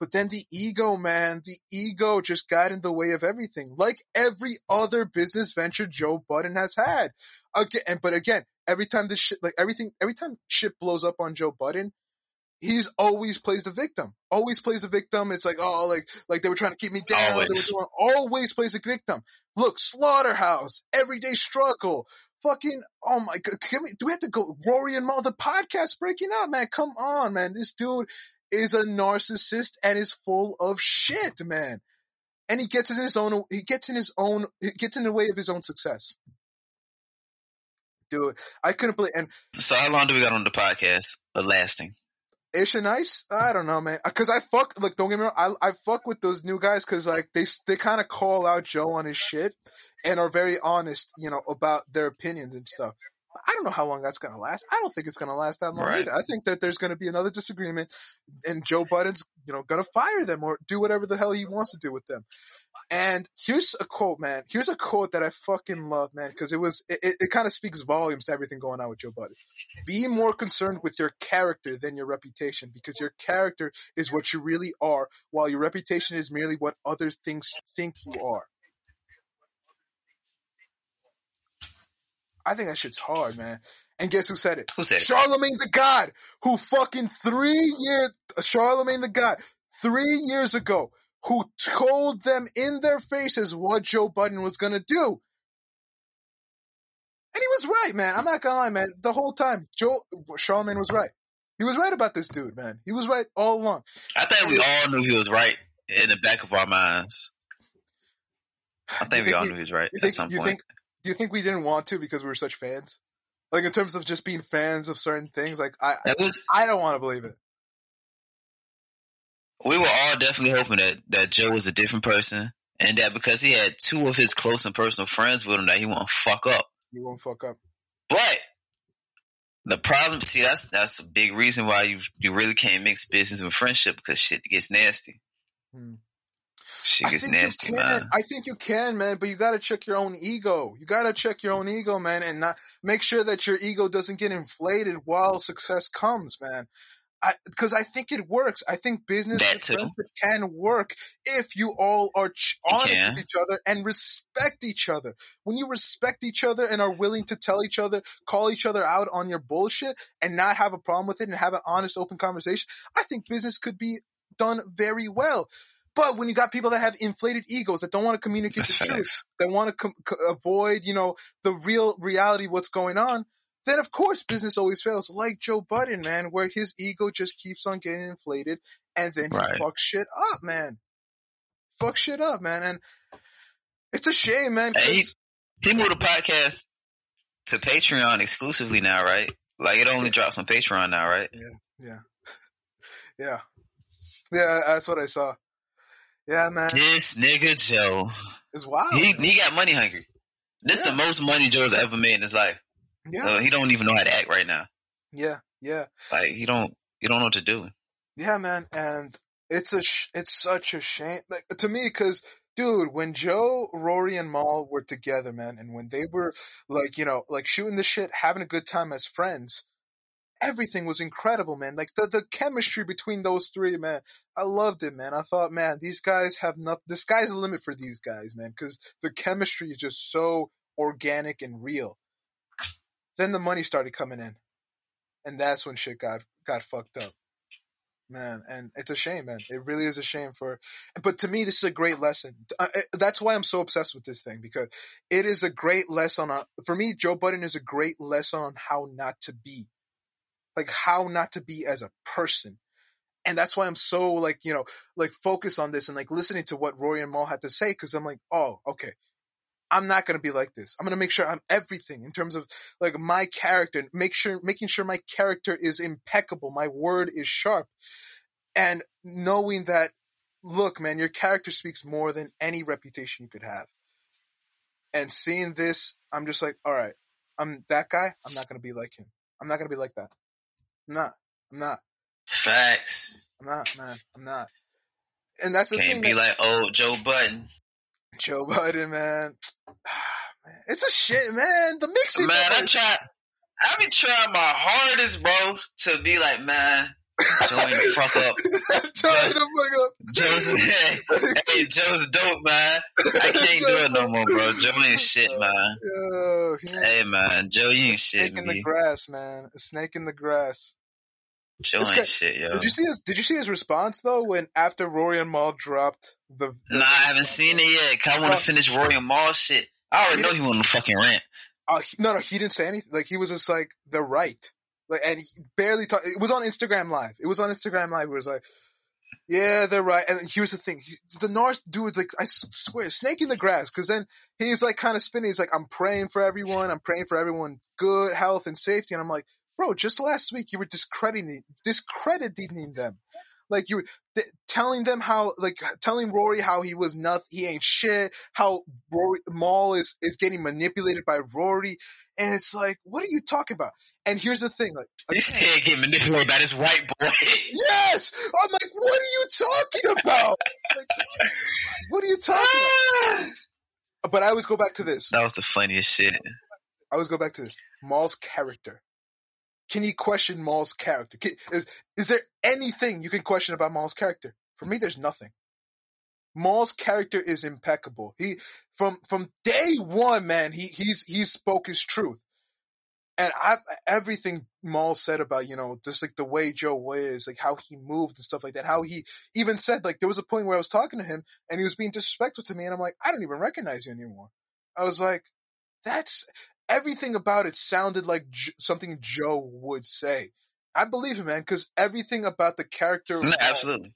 But then the ego, man, the ego just got in the way of everything. Like every other business venture Joe Budden has had. Again, and but again, every time this shit, like everything, every time shit blows up on Joe Budden, he's always plays the victim. Always plays the victim. It's like, oh, like, like they were trying to keep me down. They were Always. doing, always plays the victim. Look, Slaughterhouse, Everyday Struggle, fucking, oh my god, can we, do we have to go, Rory and Mal, the podcast breaking up, man, come on, man, this dude is a narcissist and is full of shit, man. And he gets in his own, he gets in his own, he gets in the way of his own success. Dude, I couldn't believe, and So how long do we got on the podcast? Of lasting. Ish and Ice, uh, I don't know, man. Uh, cause I fuck, like, don't get me wrong, I, I fuck with those new guys cause like they, they kind of call out Joe on his shit and are very honest, you know, about their opinions and stuff. I don't know how long that's gonna last. I don't think it's gonna last that long Right. either. I think that there's gonna be another disagreement and Joe Budden's, you know, gonna fire them or do whatever the hell he wants to do with them. And here's a quote, man. Here's a quote that I fucking love, man, because it was it, it, it kind of speaks volumes to everything going on with Joe Budden. Be more concerned with your character than your reputation, because your character is what you really are, while your reputation is merely what other things think you are. I think that shit's hard, man. And guess who said it? Who said it? Charlemagne the God, who fucking three years, Charlemagne the God, three years ago, who told them in their faces what Joe Budden was gonna do. And he was right, man. I'm not gonna lie, man. The whole time, Joe Charlemagne was right. He was right about this dude, man. He was right all along. I think we all knew he was right in the back of our minds. I think we all knew he was right You at think? some point. think? Do you think we didn't want to because we were such fans? Like in terms of just being fans of certain things, like I, was, I don't want to believe it. we were all definitely hoping that, that Joe was a different person and that because he had two of his close and personal friends with him that he won't fuck up. You won't fuck up. But the problem, see, that's that's a big reason why you you really can't mix business with friendship because shit gets nasty. Hmm. I gets think nasty, you can. man. I think you can, man, but you got to check your own ego. You got to check your own ego, man, and not make sure that your ego doesn't get inflated while success comes, man. Because I, think it works. I think business That with too. friendship can work if you all are ch- honest with each other and respect each other. When you respect each other and are willing to tell each other, call each other out on your bullshit, and not have a problem with it, and have an honest, open conversation, I think business could be done very well. But when you got people that have inflated egos that don't want to communicate That's the truth, that want to com- co- avoid, you know, the real reality of what's going on, then of course business always fails. Like Joe Budden, man, where his ego just keeps on getting inflated and then he Right. fucks shit up, man. Fuck shit up, man. And it's a shame, man. 'cause- He moved the podcast to Patreon exclusively now, right? Like it only drops on Patreon now, right? Yeah. yeah. Yeah. Yeah, that's what I saw. Yeah, man. This nigga Joe, It's wild. he he got money hungry. This Yeah. the most money Joe's ever made in his life. yeah. Uh, he don't even know how to act right now. Yeah. Yeah. Like he don't he don't know what to do. Yeah, man, and it's a sh- it's such a shame like, to me because dude, when Joe, Rory, and Mal were together, man, and when they were like you know like shooting the shit, having a good time as friends, everything was incredible, man. Like the the chemistry between those three, man, I loved it, man. I thought, man, these guys have nothing. The sky's the limit for these guys, man, because the chemistry is just so organic and real. Then the money started coming in, and that's when shit got got fucked up man and it's a shame man it really is a shame for but to me this is a great lesson that's why i'm so obsessed with this thing because it is a great lesson on for me joe budden is a great lesson on how not to be like how not to be as a person. And that's why i'm so like you know like focused on this and like listening to what rory and mal had to say because i'm like oh okay. I'm not going to be like this. I'm going to make sure i'm everything in terms of like my character make sure making sure my character is impeccable my word is sharp. And knowing that look man your character speaks more than any reputation you could have. And seeing this i'm just like all right i'm that guy. I'm not going to be like him. I'm not going to be like that i'm not i'm not Facts. i'm not man i'm not and that's the Can't be that- like old Joe Budden. joe biden man Man, it's a shit man the mixing Man, I try. I be trying my hardest, bro, to be like, man, Joe ain't the fuck up. Trying to fuck up. Joe's, hey, hey, Joe's dope, man. I can't do it no more, bro. Joe ain't shit, man. Yo, he Hey, man, Joe, you ain't shit, snake in the grass, man. A snake in the grass. Joe It's ain't shit, yo. Did you see his? Did you see his response though? When after Rory and Mal dropped the. the Nah, I haven't seen it yet. Cause I want Oh. to finish Rory and Mal shit. I already know he want to fucking rant. Uh, he- no, no, he didn't say anything. Like he was just like, "They're right." Like, and he barely talked. It was on Instagram Live. It was on Instagram Live. It was like, yeah, they're right. And here's the thing: he, the North dude, like I swear, snake in the grass. Because then he's like kind of spinning. He's like, I'm praying for everyone. I'm praying for everyone good health and safety. And I'm like, bro, just last week you were discrediting discrediting them. Like you were th- telling them how, like telling Rory how he was nothing, he ain't shit. How Rory Mal is is getting manipulated by Rory, and it's like, what are you talking about? And here's the thing, like, This head get manipulated by this white boy. yes, I'm like, what are you talking about? Like, what are you talking about? Ah! But I always go back to this. that was the funniest shit. I always go back to this. Mal's character. Can you question Mal's character? Can, is, is there anything you can question about Mal's character? For me, there's nothing. Mal's character is impeccable. He from from day one, man. He he's he spoke his truth, and I everything Mal said about you know just like the way Joe is, like how he moved and stuff like that. How he even said like there was a point where I was talking to him and he was being disrespectful to me, and I'm like I don't even recognize you anymore. I was like, that's everything about it sounded like J- something Joe would say. I believe him, man, because everything about the character No, absolutely.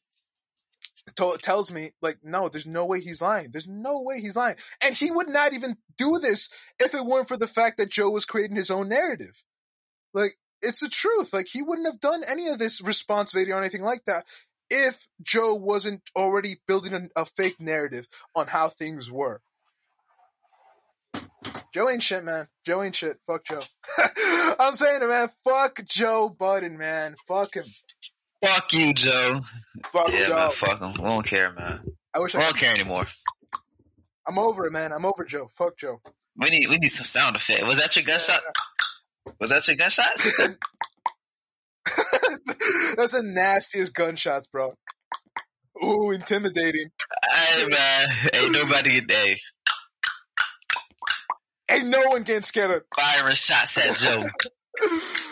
To- tells me like no there's no way he's lying there's no way he's lying and he would not even do this if it weren't for the fact that joe was creating his own narrative like it's the truth like he wouldn't have done any of this response video or anything like that if joe wasn't already building a, a fake narrative on how things were Joe ain't shit, man. Joe ain't shit. Fuck Joe. I'm saying it, man. Fuck Joe Budden, man. Fuck him. Fuck you, Joe. Fuck Yeah, Joe. man. Fuck him. We don't care, man. I wish We I. don't care anymore. I'm over it, man. I'm over Joe. Fuck Joe. We need we need some sound effect. Was that your gunshot? Was that your gunshots? That's the nastiest gunshots, bro. Ooh, intimidating. hey man, ain't nobody get day Ain't no one getting scared of. firing shots at Joe.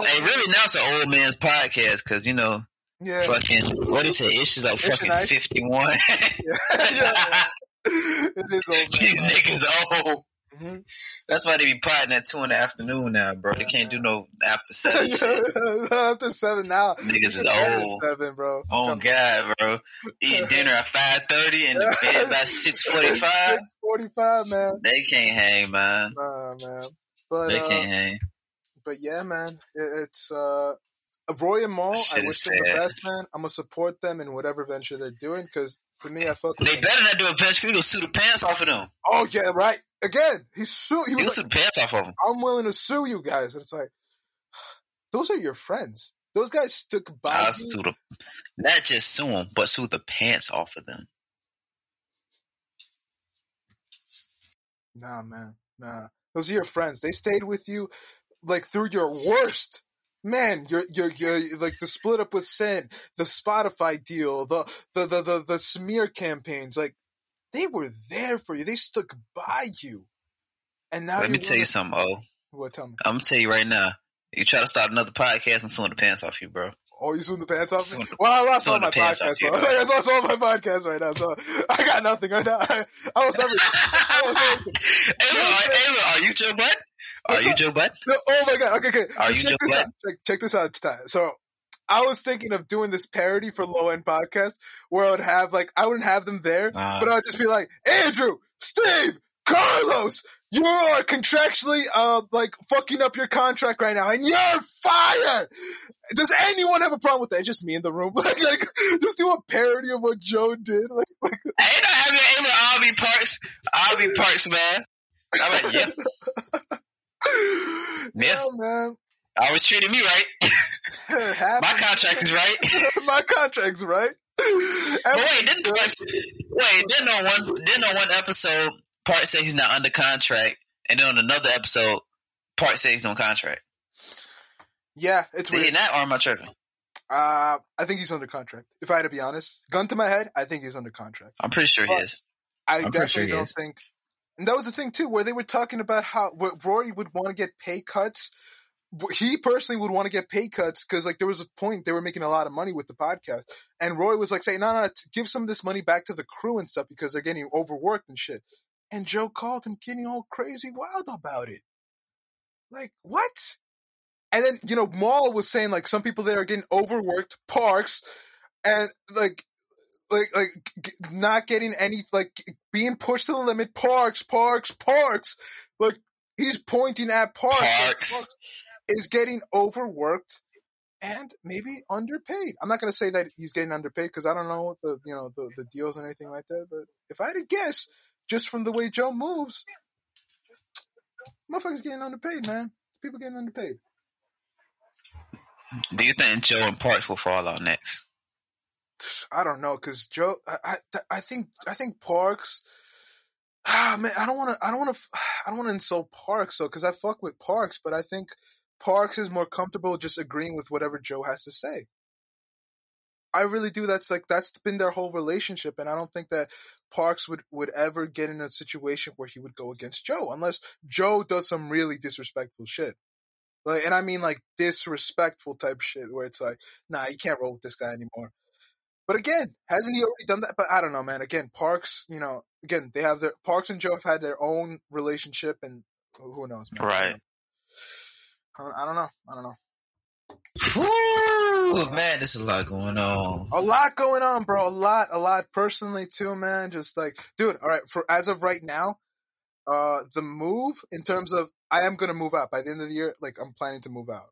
hey, really now it's an old man's podcast because you know Yeah. fucking what is it? Issues like fucking nice. fifty one. yeah. It is old These man. niggas old. Mhm. That's why they be potting at two in the afternoon now, bro. They can't do no after seven shit. After seven now. Niggas is old. Seven, bro. Oh God, bro. Eat dinner at five thirty and the bed by six forty five. 45, man. They can't hang, man. Nah, man. But They uh, can't hang. But yeah, man. It, it's uh, Roy and Mal. I wish them the best, man. I'm gonna support them in whatever venture they're doing because to me, I fuck They them. better not do a venture. We gonna sue the pants off of them. Oh yeah, right. Again, he su- He was like, sue the pants off of them. I'm willing to sue you guys. And it's like, those are your friends. Those guys stuck by you. sue the, not just sue them, but sue the pants off of them. Nah, man. Nah. Those are your friends. They stayed with you like through your worst. Man, you're, you're, you're like the split up with Cyn, the Spotify deal, the, the, the, the, the smear campaigns. Like, they were there for you. They stuck by you. And now Let me tell you something, oh. What, tell me. I'm gonna tell you right now. You try to start another podcast, I'm suing the pants off you, bro. Oh, you suing the pants off me? Well, I lost all my podcasts, bro. you, bro. I lost all my podcasts right now, so I got nothing right now. I everything. I lost everything. hey, look, are, hey, are you Joe Butt? Are What's you up? Joe Butt? No, oh my god. Okay, okay. Are So you check Joe this Black? out. Check, check this out, Ty. So I was thinking of doing this parody for low end podcast where I would have like I wouldn't have them there, Uh. but I would just be like, Andrew, Steve, Carlos, you are contractually uh like fucking up your contract right now, and you're fired. Does anyone have a problem with that? Just me in the room, like, like just do a parody of what Joe did. Like, like Ain't I having hey, look, I'll be Parks. I'll be Parks, man. I'm like, yeah. yeah, man. I was treating me right. My contract is right. My contract's right. But wait, didn't wait, didn't on one didn't on one episode Parks say he's not under contract, and then on another episode, Part say he's on contract. Yeah, it's Did he weird. not, or am I tripping? Uh, I think he's under contract. If I had to be honest, gun to my head, I think he's under contract. I'm pretty sure he is. I I'm definitely sure don't is. think. And that was the thing too, where they were talking about how where Rory would want to get pay cuts. He personally would want to get pay cuts because, like, there was a point they were making a lot of money with the podcast, and Roy was like saying, "No, no, no, give some of this money back to the crew and stuff because they're getting overworked and shit." And Joe called him getting all crazy wild about it. Like, what? And then you know, Mal was saying like some people there are getting overworked, Parks, and like. Like, like, g- not getting any, like, being pushed to the limit. Parks, Parks, Parks. Like, he's pointing at Parks. Like, Parks. is getting overworked and maybe underpaid. I'm not going to say that he's getting underpaid because I don't know the you know the, the deals and anything like that. But if I had to guess, just from the way Joe moves, motherfuckers getting underpaid, man. People getting underpaid. Do you think Joe and Parks will fall out next? I don't know because Joe. I, I I think I think Parks. Ah man, I don't want to. I don't want to. I don't want to insult Parks though because I fuck with Parks, but I think Parks is more comfortable just agreeing with whatever Joe has to say. I really do. That's like that's been their whole relationship, and I don't think that Parks would would ever get in a situation where he would go against Joe unless Joe does some really disrespectful shit. Like, and I mean like disrespectful type shit where it's like, nah, you can't roll with this guy anymore. But again, hasn't he already done that? But I don't know, man. Again, Parks, you know, again, they have their Parks and Joe have had their own relationship, and who knows, man. Right. I don't, I don't know. I don't know. Woo, man, there's a lot going on. A lot going on, bro. A lot, a lot. Personally, too, man. Just like, dude. All right. For as of right now, uh, the move in terms of I am gonna move out by the end of the year. Like, I'm planning to move out,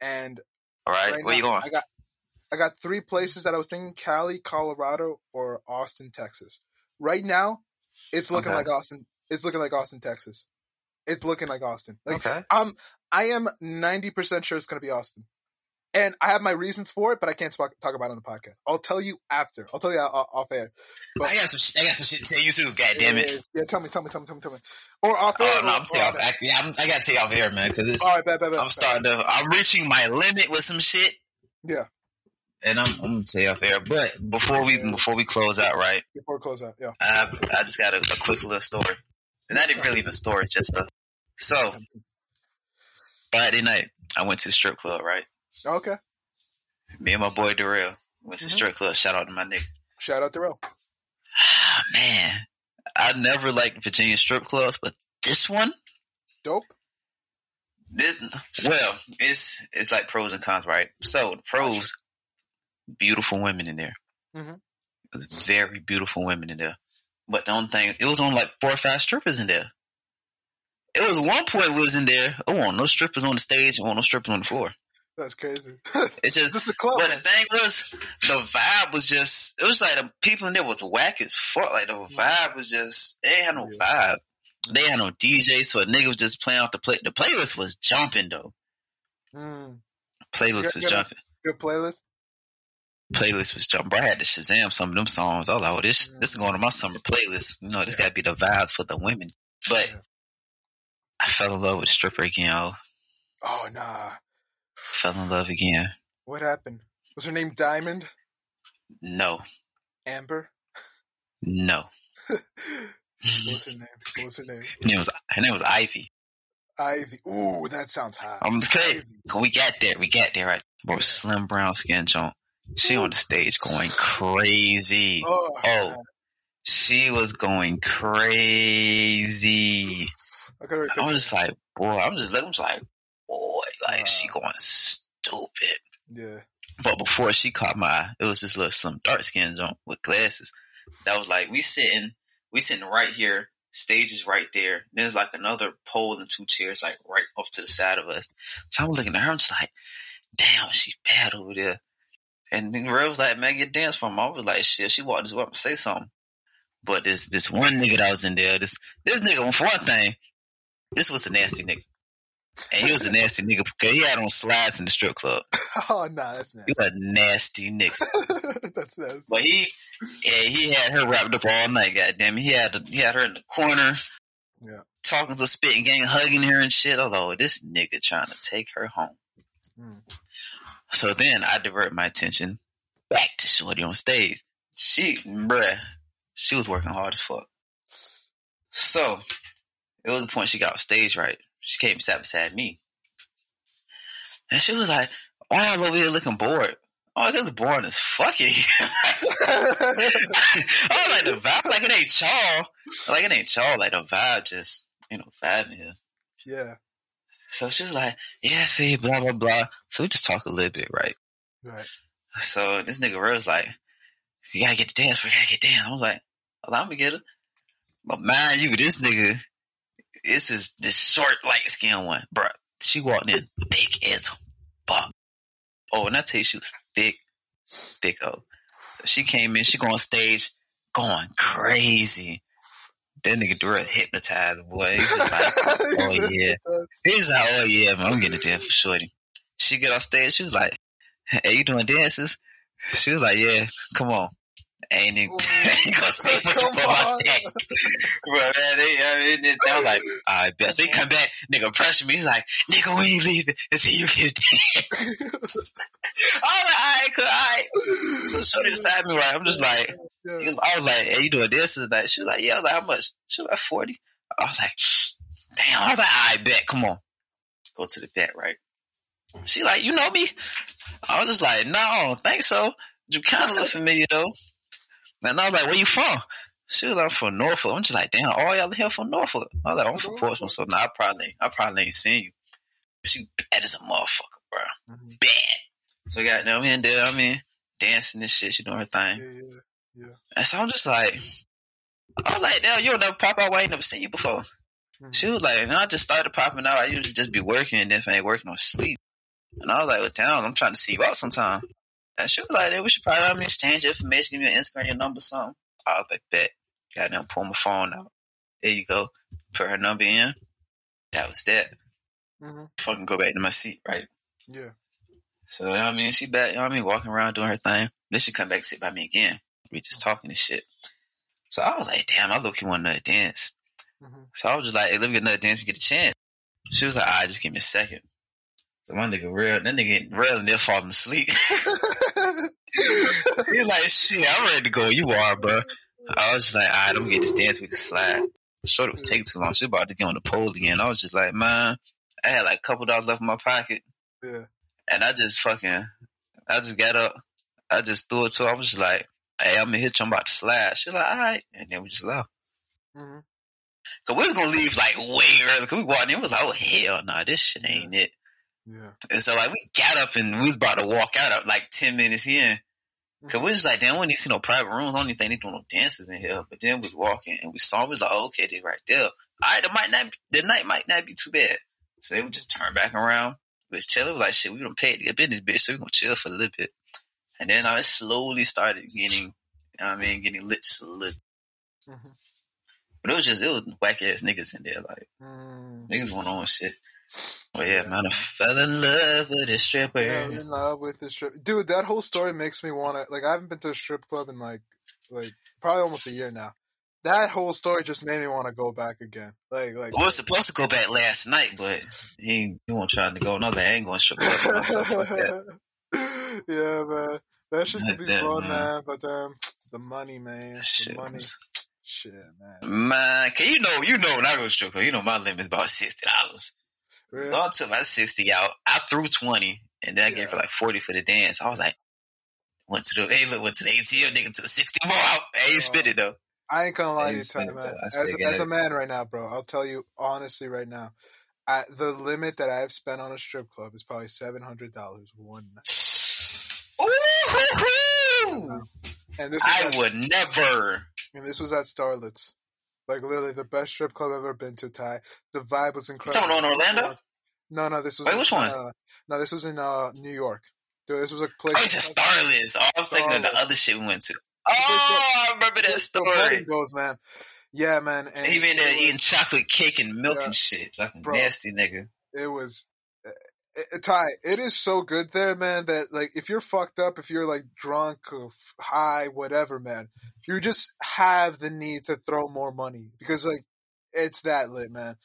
and All right, right where you going? I got, I got three places that I was thinking: Cali, Colorado, or Austin, Texas. Right now, it's looking Okay. like Austin. It's looking like Austin, Texas. It's looking like Austin. Like, Okay. I'm, I am ninety percent sure it's gonna be Austin. And I have my reasons for it, but I can't talk, talk about it on the podcast. I'll tell you after. I'll tell you off, air. But- I got some. sh- I got some shit to tell you too. God damn it. Yeah, tell me, tell me, tell me, tell me, tell me. Or off air. Oh no, I'm tell off. I, yeah, I'm, I gotta tell you off air, man, because All right, bad, bad, bad. I'm starting to. I'm reaching my limit with some shit. Yeah. And I'm, I'm gonna tell you off air. But before we before we close out, right? Before we close out, yeah. I I just got a, a quick little story. It's not even really even story, just a. So Friday night, I went to the strip club. Right, Okay. me and my boy Darrell went to the Mhm. strip club. Shout out to my nigga. Shout out to Ro. Ah, man, I never liked Virginia strip clubs, but this one, Dope. this well, it's it's like pros and cons, right? So the pros, beautiful women in there. Mhm. It was very beautiful women in there. But the only thing, it was only like four or five strippers in there. It was one point we was in there. Oh, want no strippers on the stage. I want no strippers on the floor. That's crazy. It's just, Just a club. but the thing was, the vibe was just, it was like the people in there was whack as fuck. Like the vibe was just, they had no vibe. They had no DJ, so a nigga was just playing off the play. The playlist was jumping though. Mm, Playlist was jumping. good playlist. Playlist was jumping. Bro, I had to Shazam some of them songs. I was like, oh, this, this is going to my summer playlist. You know, this Yeah. gotta be the vibes for the women. But Yeah. I fell in love with stripper again, yo. Oh nah. Fell in love again. What happened? Was her name Diamond? No, Amber? no. what was her name? What was her name? Her name was, her name was Ivy. Ivy. Ooh, that sounds hot. I'm okay. We got there. We got there. Right. Bro, slim brown skin joint. She on the stage going crazy. Oh, Oh. She was going crazy. I was just like, boy, I'm just looking, I'm just like, boy, like she going stupid. Yeah. But before she caught my eye, it was this little slim dark skin joint with glasses. That was like, we sitting, we sitting right here. Stage is right there. There's like another pole and two chairs like right off to the side of us. So I'm looking at her. I'm just like, damn, she bad over there. And then Red was like, man, get dance from. I was like, shit. She walked this way up and say something. But this this one nigga that was in there, this this nigga for one thing, this was a nasty nigga. And he was a nasty nigga because he had on slides in the strip club. Oh nah, that's nasty. He was a nasty nigga. that's nasty. But he, yeah, he had her wrapped up all night. Goddamn, he had he had her in the corner, Yeah. talking to spitting gang, hugging her and shit. I was like, oh, this nigga trying to take her home. Mm. So then I divert my attention back to Shorty on stage. She, bruh, she was working hard as fuck. So it was the point she got stage right. She came and sat beside me, and she was like, "Why y'all over here looking bored?" Oh, I look boring as fucking. I was like the vibe, like it ain't y'all, like it ain't y'all, like the vibe just, you know, vibe here. Yeah. So she was like, yeah, Faye, blah, blah, blah. So we just talk a little bit, right? Right. So this nigga Rose like, you gotta get the dance, we gotta get down. I was like, well, I'm gonna get her. But man, you, with this nigga, this is this short, light skinned one, bro. She walked in thick as fuck. Oh, and I tell you, she was thick, thick. Oh, she came in, she go on stage, going crazy. That nigga Durrell hypnotized, boy. He's just like, oh yeah. He's like, oh yeah, man, I'm getting a dance for shorty. She get on stage, she was like, hey, you doing dances? She was like, yeah, come on. Ain't even ain't gonna say Come about that. Bro, man, they, I mean, they was like, I bet. So he come back, nigga pressure me. He's like, nigga, we ain't leaving until you get a dance. I'm like, alright, cool, alright. So shorty beside me, right? I'm just like, was, I was like, hey, you doing this and that? She was like, yeah. I was like, how much? She was like, 40. I was like, damn. I was like, I bet. Come on. Go to the bet, right? She like, you know me? I was just like, no, I don't think so. You kind of look familiar though. And I was like, where you from? She was like, I'm from Norfolk. I'm just like, damn, all y'all here from Norfolk. I was like, I'm from Portsmouth, so nah, I probably, I probably ain't seen you. She bad as a motherfucker, bro. Mhm. Bad. So we got them in there, I mean, dancing and shit. She doing her thing. Yeah, yeah. And so I'm just like, I was like, damn, you'll never pop out. Why I ain't never seen you before? Mhm. She was like, no, I just started popping out. I usually just be working and then if I ain't working, I'll sleep. And I was like, well, damn, I'm trying to see you out sometime. And she was like, hey, we should probably have me exchange information, give me your Instagram, your number, something. I was like, bet. Goddamn, pull my phone out. There you go. Put her number in. That was that. Mhm. Fucking go back to my seat, right? Yeah. So, you know what I mean? She back, you know what I mean? Walking around doing her thing. Then she come back and sit by me again. We just talking and shit. So I was like, damn, I look, you want another dance. Mhm. So I was just like, hey, let me get another dance, we get a chance. She was like, all right, just give me a second. So my nigga real, that nigga real and they're falling asleep. He's like, shit, I'm ready to go. You are, bro. I was just like, all right, I'm gonna get this dance, we can slide. Short it was taking too long. She was about to get on the pole again. I was just like, man, I had like a couple dollars left in my pocket. yeah. And I just fucking, I just got up. I just threw it to her. I was just like, hey, I'm gonna hit you. I'm about to slide. She's like, all right. And then we just left. Mm-hmm. Cause we was gonna leave like way early. Cause we walked in, it was like, oh hell no, this shit ain't it. Yeah. And so like we got up and we was about to walk out of like ten minutes in. Cause we was like, damn, we to see no private rooms. Even think they doing no dances in here. But then we was walking and we saw, we was like, oh, okay, they right there. All right, it might not, be, the night might not be too bad. So they would just turn back around. We was chilling. We was like, shit, we don't pay to get in this bitch, so we gonna chill for a little bit. And then I slowly started getting, you know what I mean, getting lit just a little. Mhm. But it was just, it was whack ass niggas in there. Like, Mm. niggas went on shit. But yeah, man, I fell in love with a stripper. Yeah, in love with the strip, dude. That whole story makes me want to like. I haven't been to a strip club in like, like probably almost a year now. That whole story just made me want to go back again. Like, like, I was supposed to go back last night, but he, he won't try to go another angle and strip club by myself like that. yeah, man. That should could be that, fun, man. man. But um, the money, man. That The shit money, shit, man. Man, can you know, you know when I go to strip club, you know my limit is about sixty dollars. Really? So I took my sixty out. I threw twenty, and then I gave her like forty for the dance. I was like, went to the hey look, went to the ATM, nigga, to the sixty more out. I ain't spit it though. I ain't gonna lie to you, Ty, man. As, as a man right now, bro, I'll tell you honestly right now, I, the limit that I've spent on a strip club is probably seven hundred dollars one night. Ooh, And this is I at, would never. and this was at Starlet's. Like literally the best strip club I've ever been to. Ty, the vibe was incredible. about in Orlando? No, no, this was Wait, in, which one? No, no, this was in uh, New York. Dude, this was a place. Oh, you said Starlet's. Oh, I was thinking of the other shit we went to. Oh, I remember that story. goes, man. Yeah, man. And He been there eating chocolate cake and milk Yeah. and shit. Fucking Bro. nasty nigga. it was uh, uh, Ty, it is so good there, man, that like if you're fucked up, if you're like drunk or f- high, whatever, man, you just have the need to throw more money because like it's that lit, man.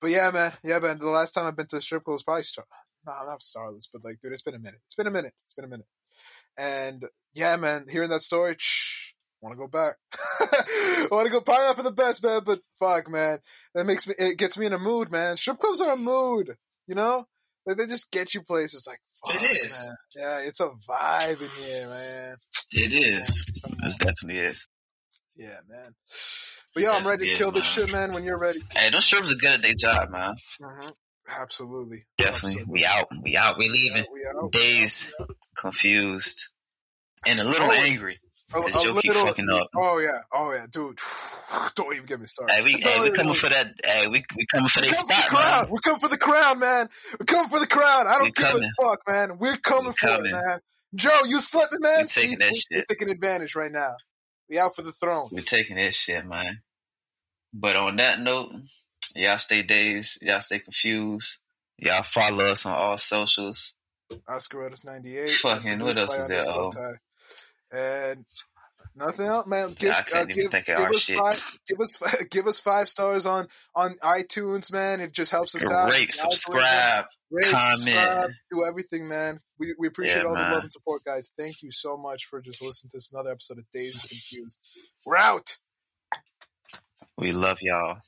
But yeah, man, yeah, man. The last time I've been to a strip club was probably Star, no, not Starlet's, but like, dude, it's been a minute. It's been a minute. It's been a minute. And yeah, man, hearing that story, want to go back. want to go probably not for the best, man, but fuck, man, that makes me. It gets me in a mood, man. Strip clubs are a mood, you know. Like they just get you places. Like fuck, It is. man. Yeah, it's a vibe in here, man. It is. It definitely is. Yeah, man. But yeah, I'm ready to Yeah, kill this shit, man. When you're ready. Hey, those strippers are good at their job, man. hmm Absolutely. Definitely. Absolutely. We out. We out. We leaving. We out. Dazed confused and a little Oh, angry. A- Cause a Joe keep fucking up. Oh yeah, oh yeah, dude. Don't even get me started. Hey, we, hey, we coming for that. Hey, we we coming for, we come their coming for the spot, crown. man. We're coming for the crown, man. We're coming for the crown. I don't We give coming. a fuck, man. We're coming We for coming. it, man. Joe, you slipping, man. We taking that we, shit. We're taking advantage right now. We out for the throne. We're taking that shit, man. But on that note, y'all stay dazed. Y'all stay confused. Y'all follow us on all socials. Ninety eight. Fucking, what else is there, oh? And nothing else, man. Give, I can't uh, even give, think of give our shit. five. Give us give us five stars on on iTunes, man. It just helps us out. Rate, subscribe. rate, comment. subscribe, do everything, man. We we appreciate Yeah, all man. the love and support, guys. Thank you so much for just listening to this another episode of Dazed Confused. We're out. We love y'all.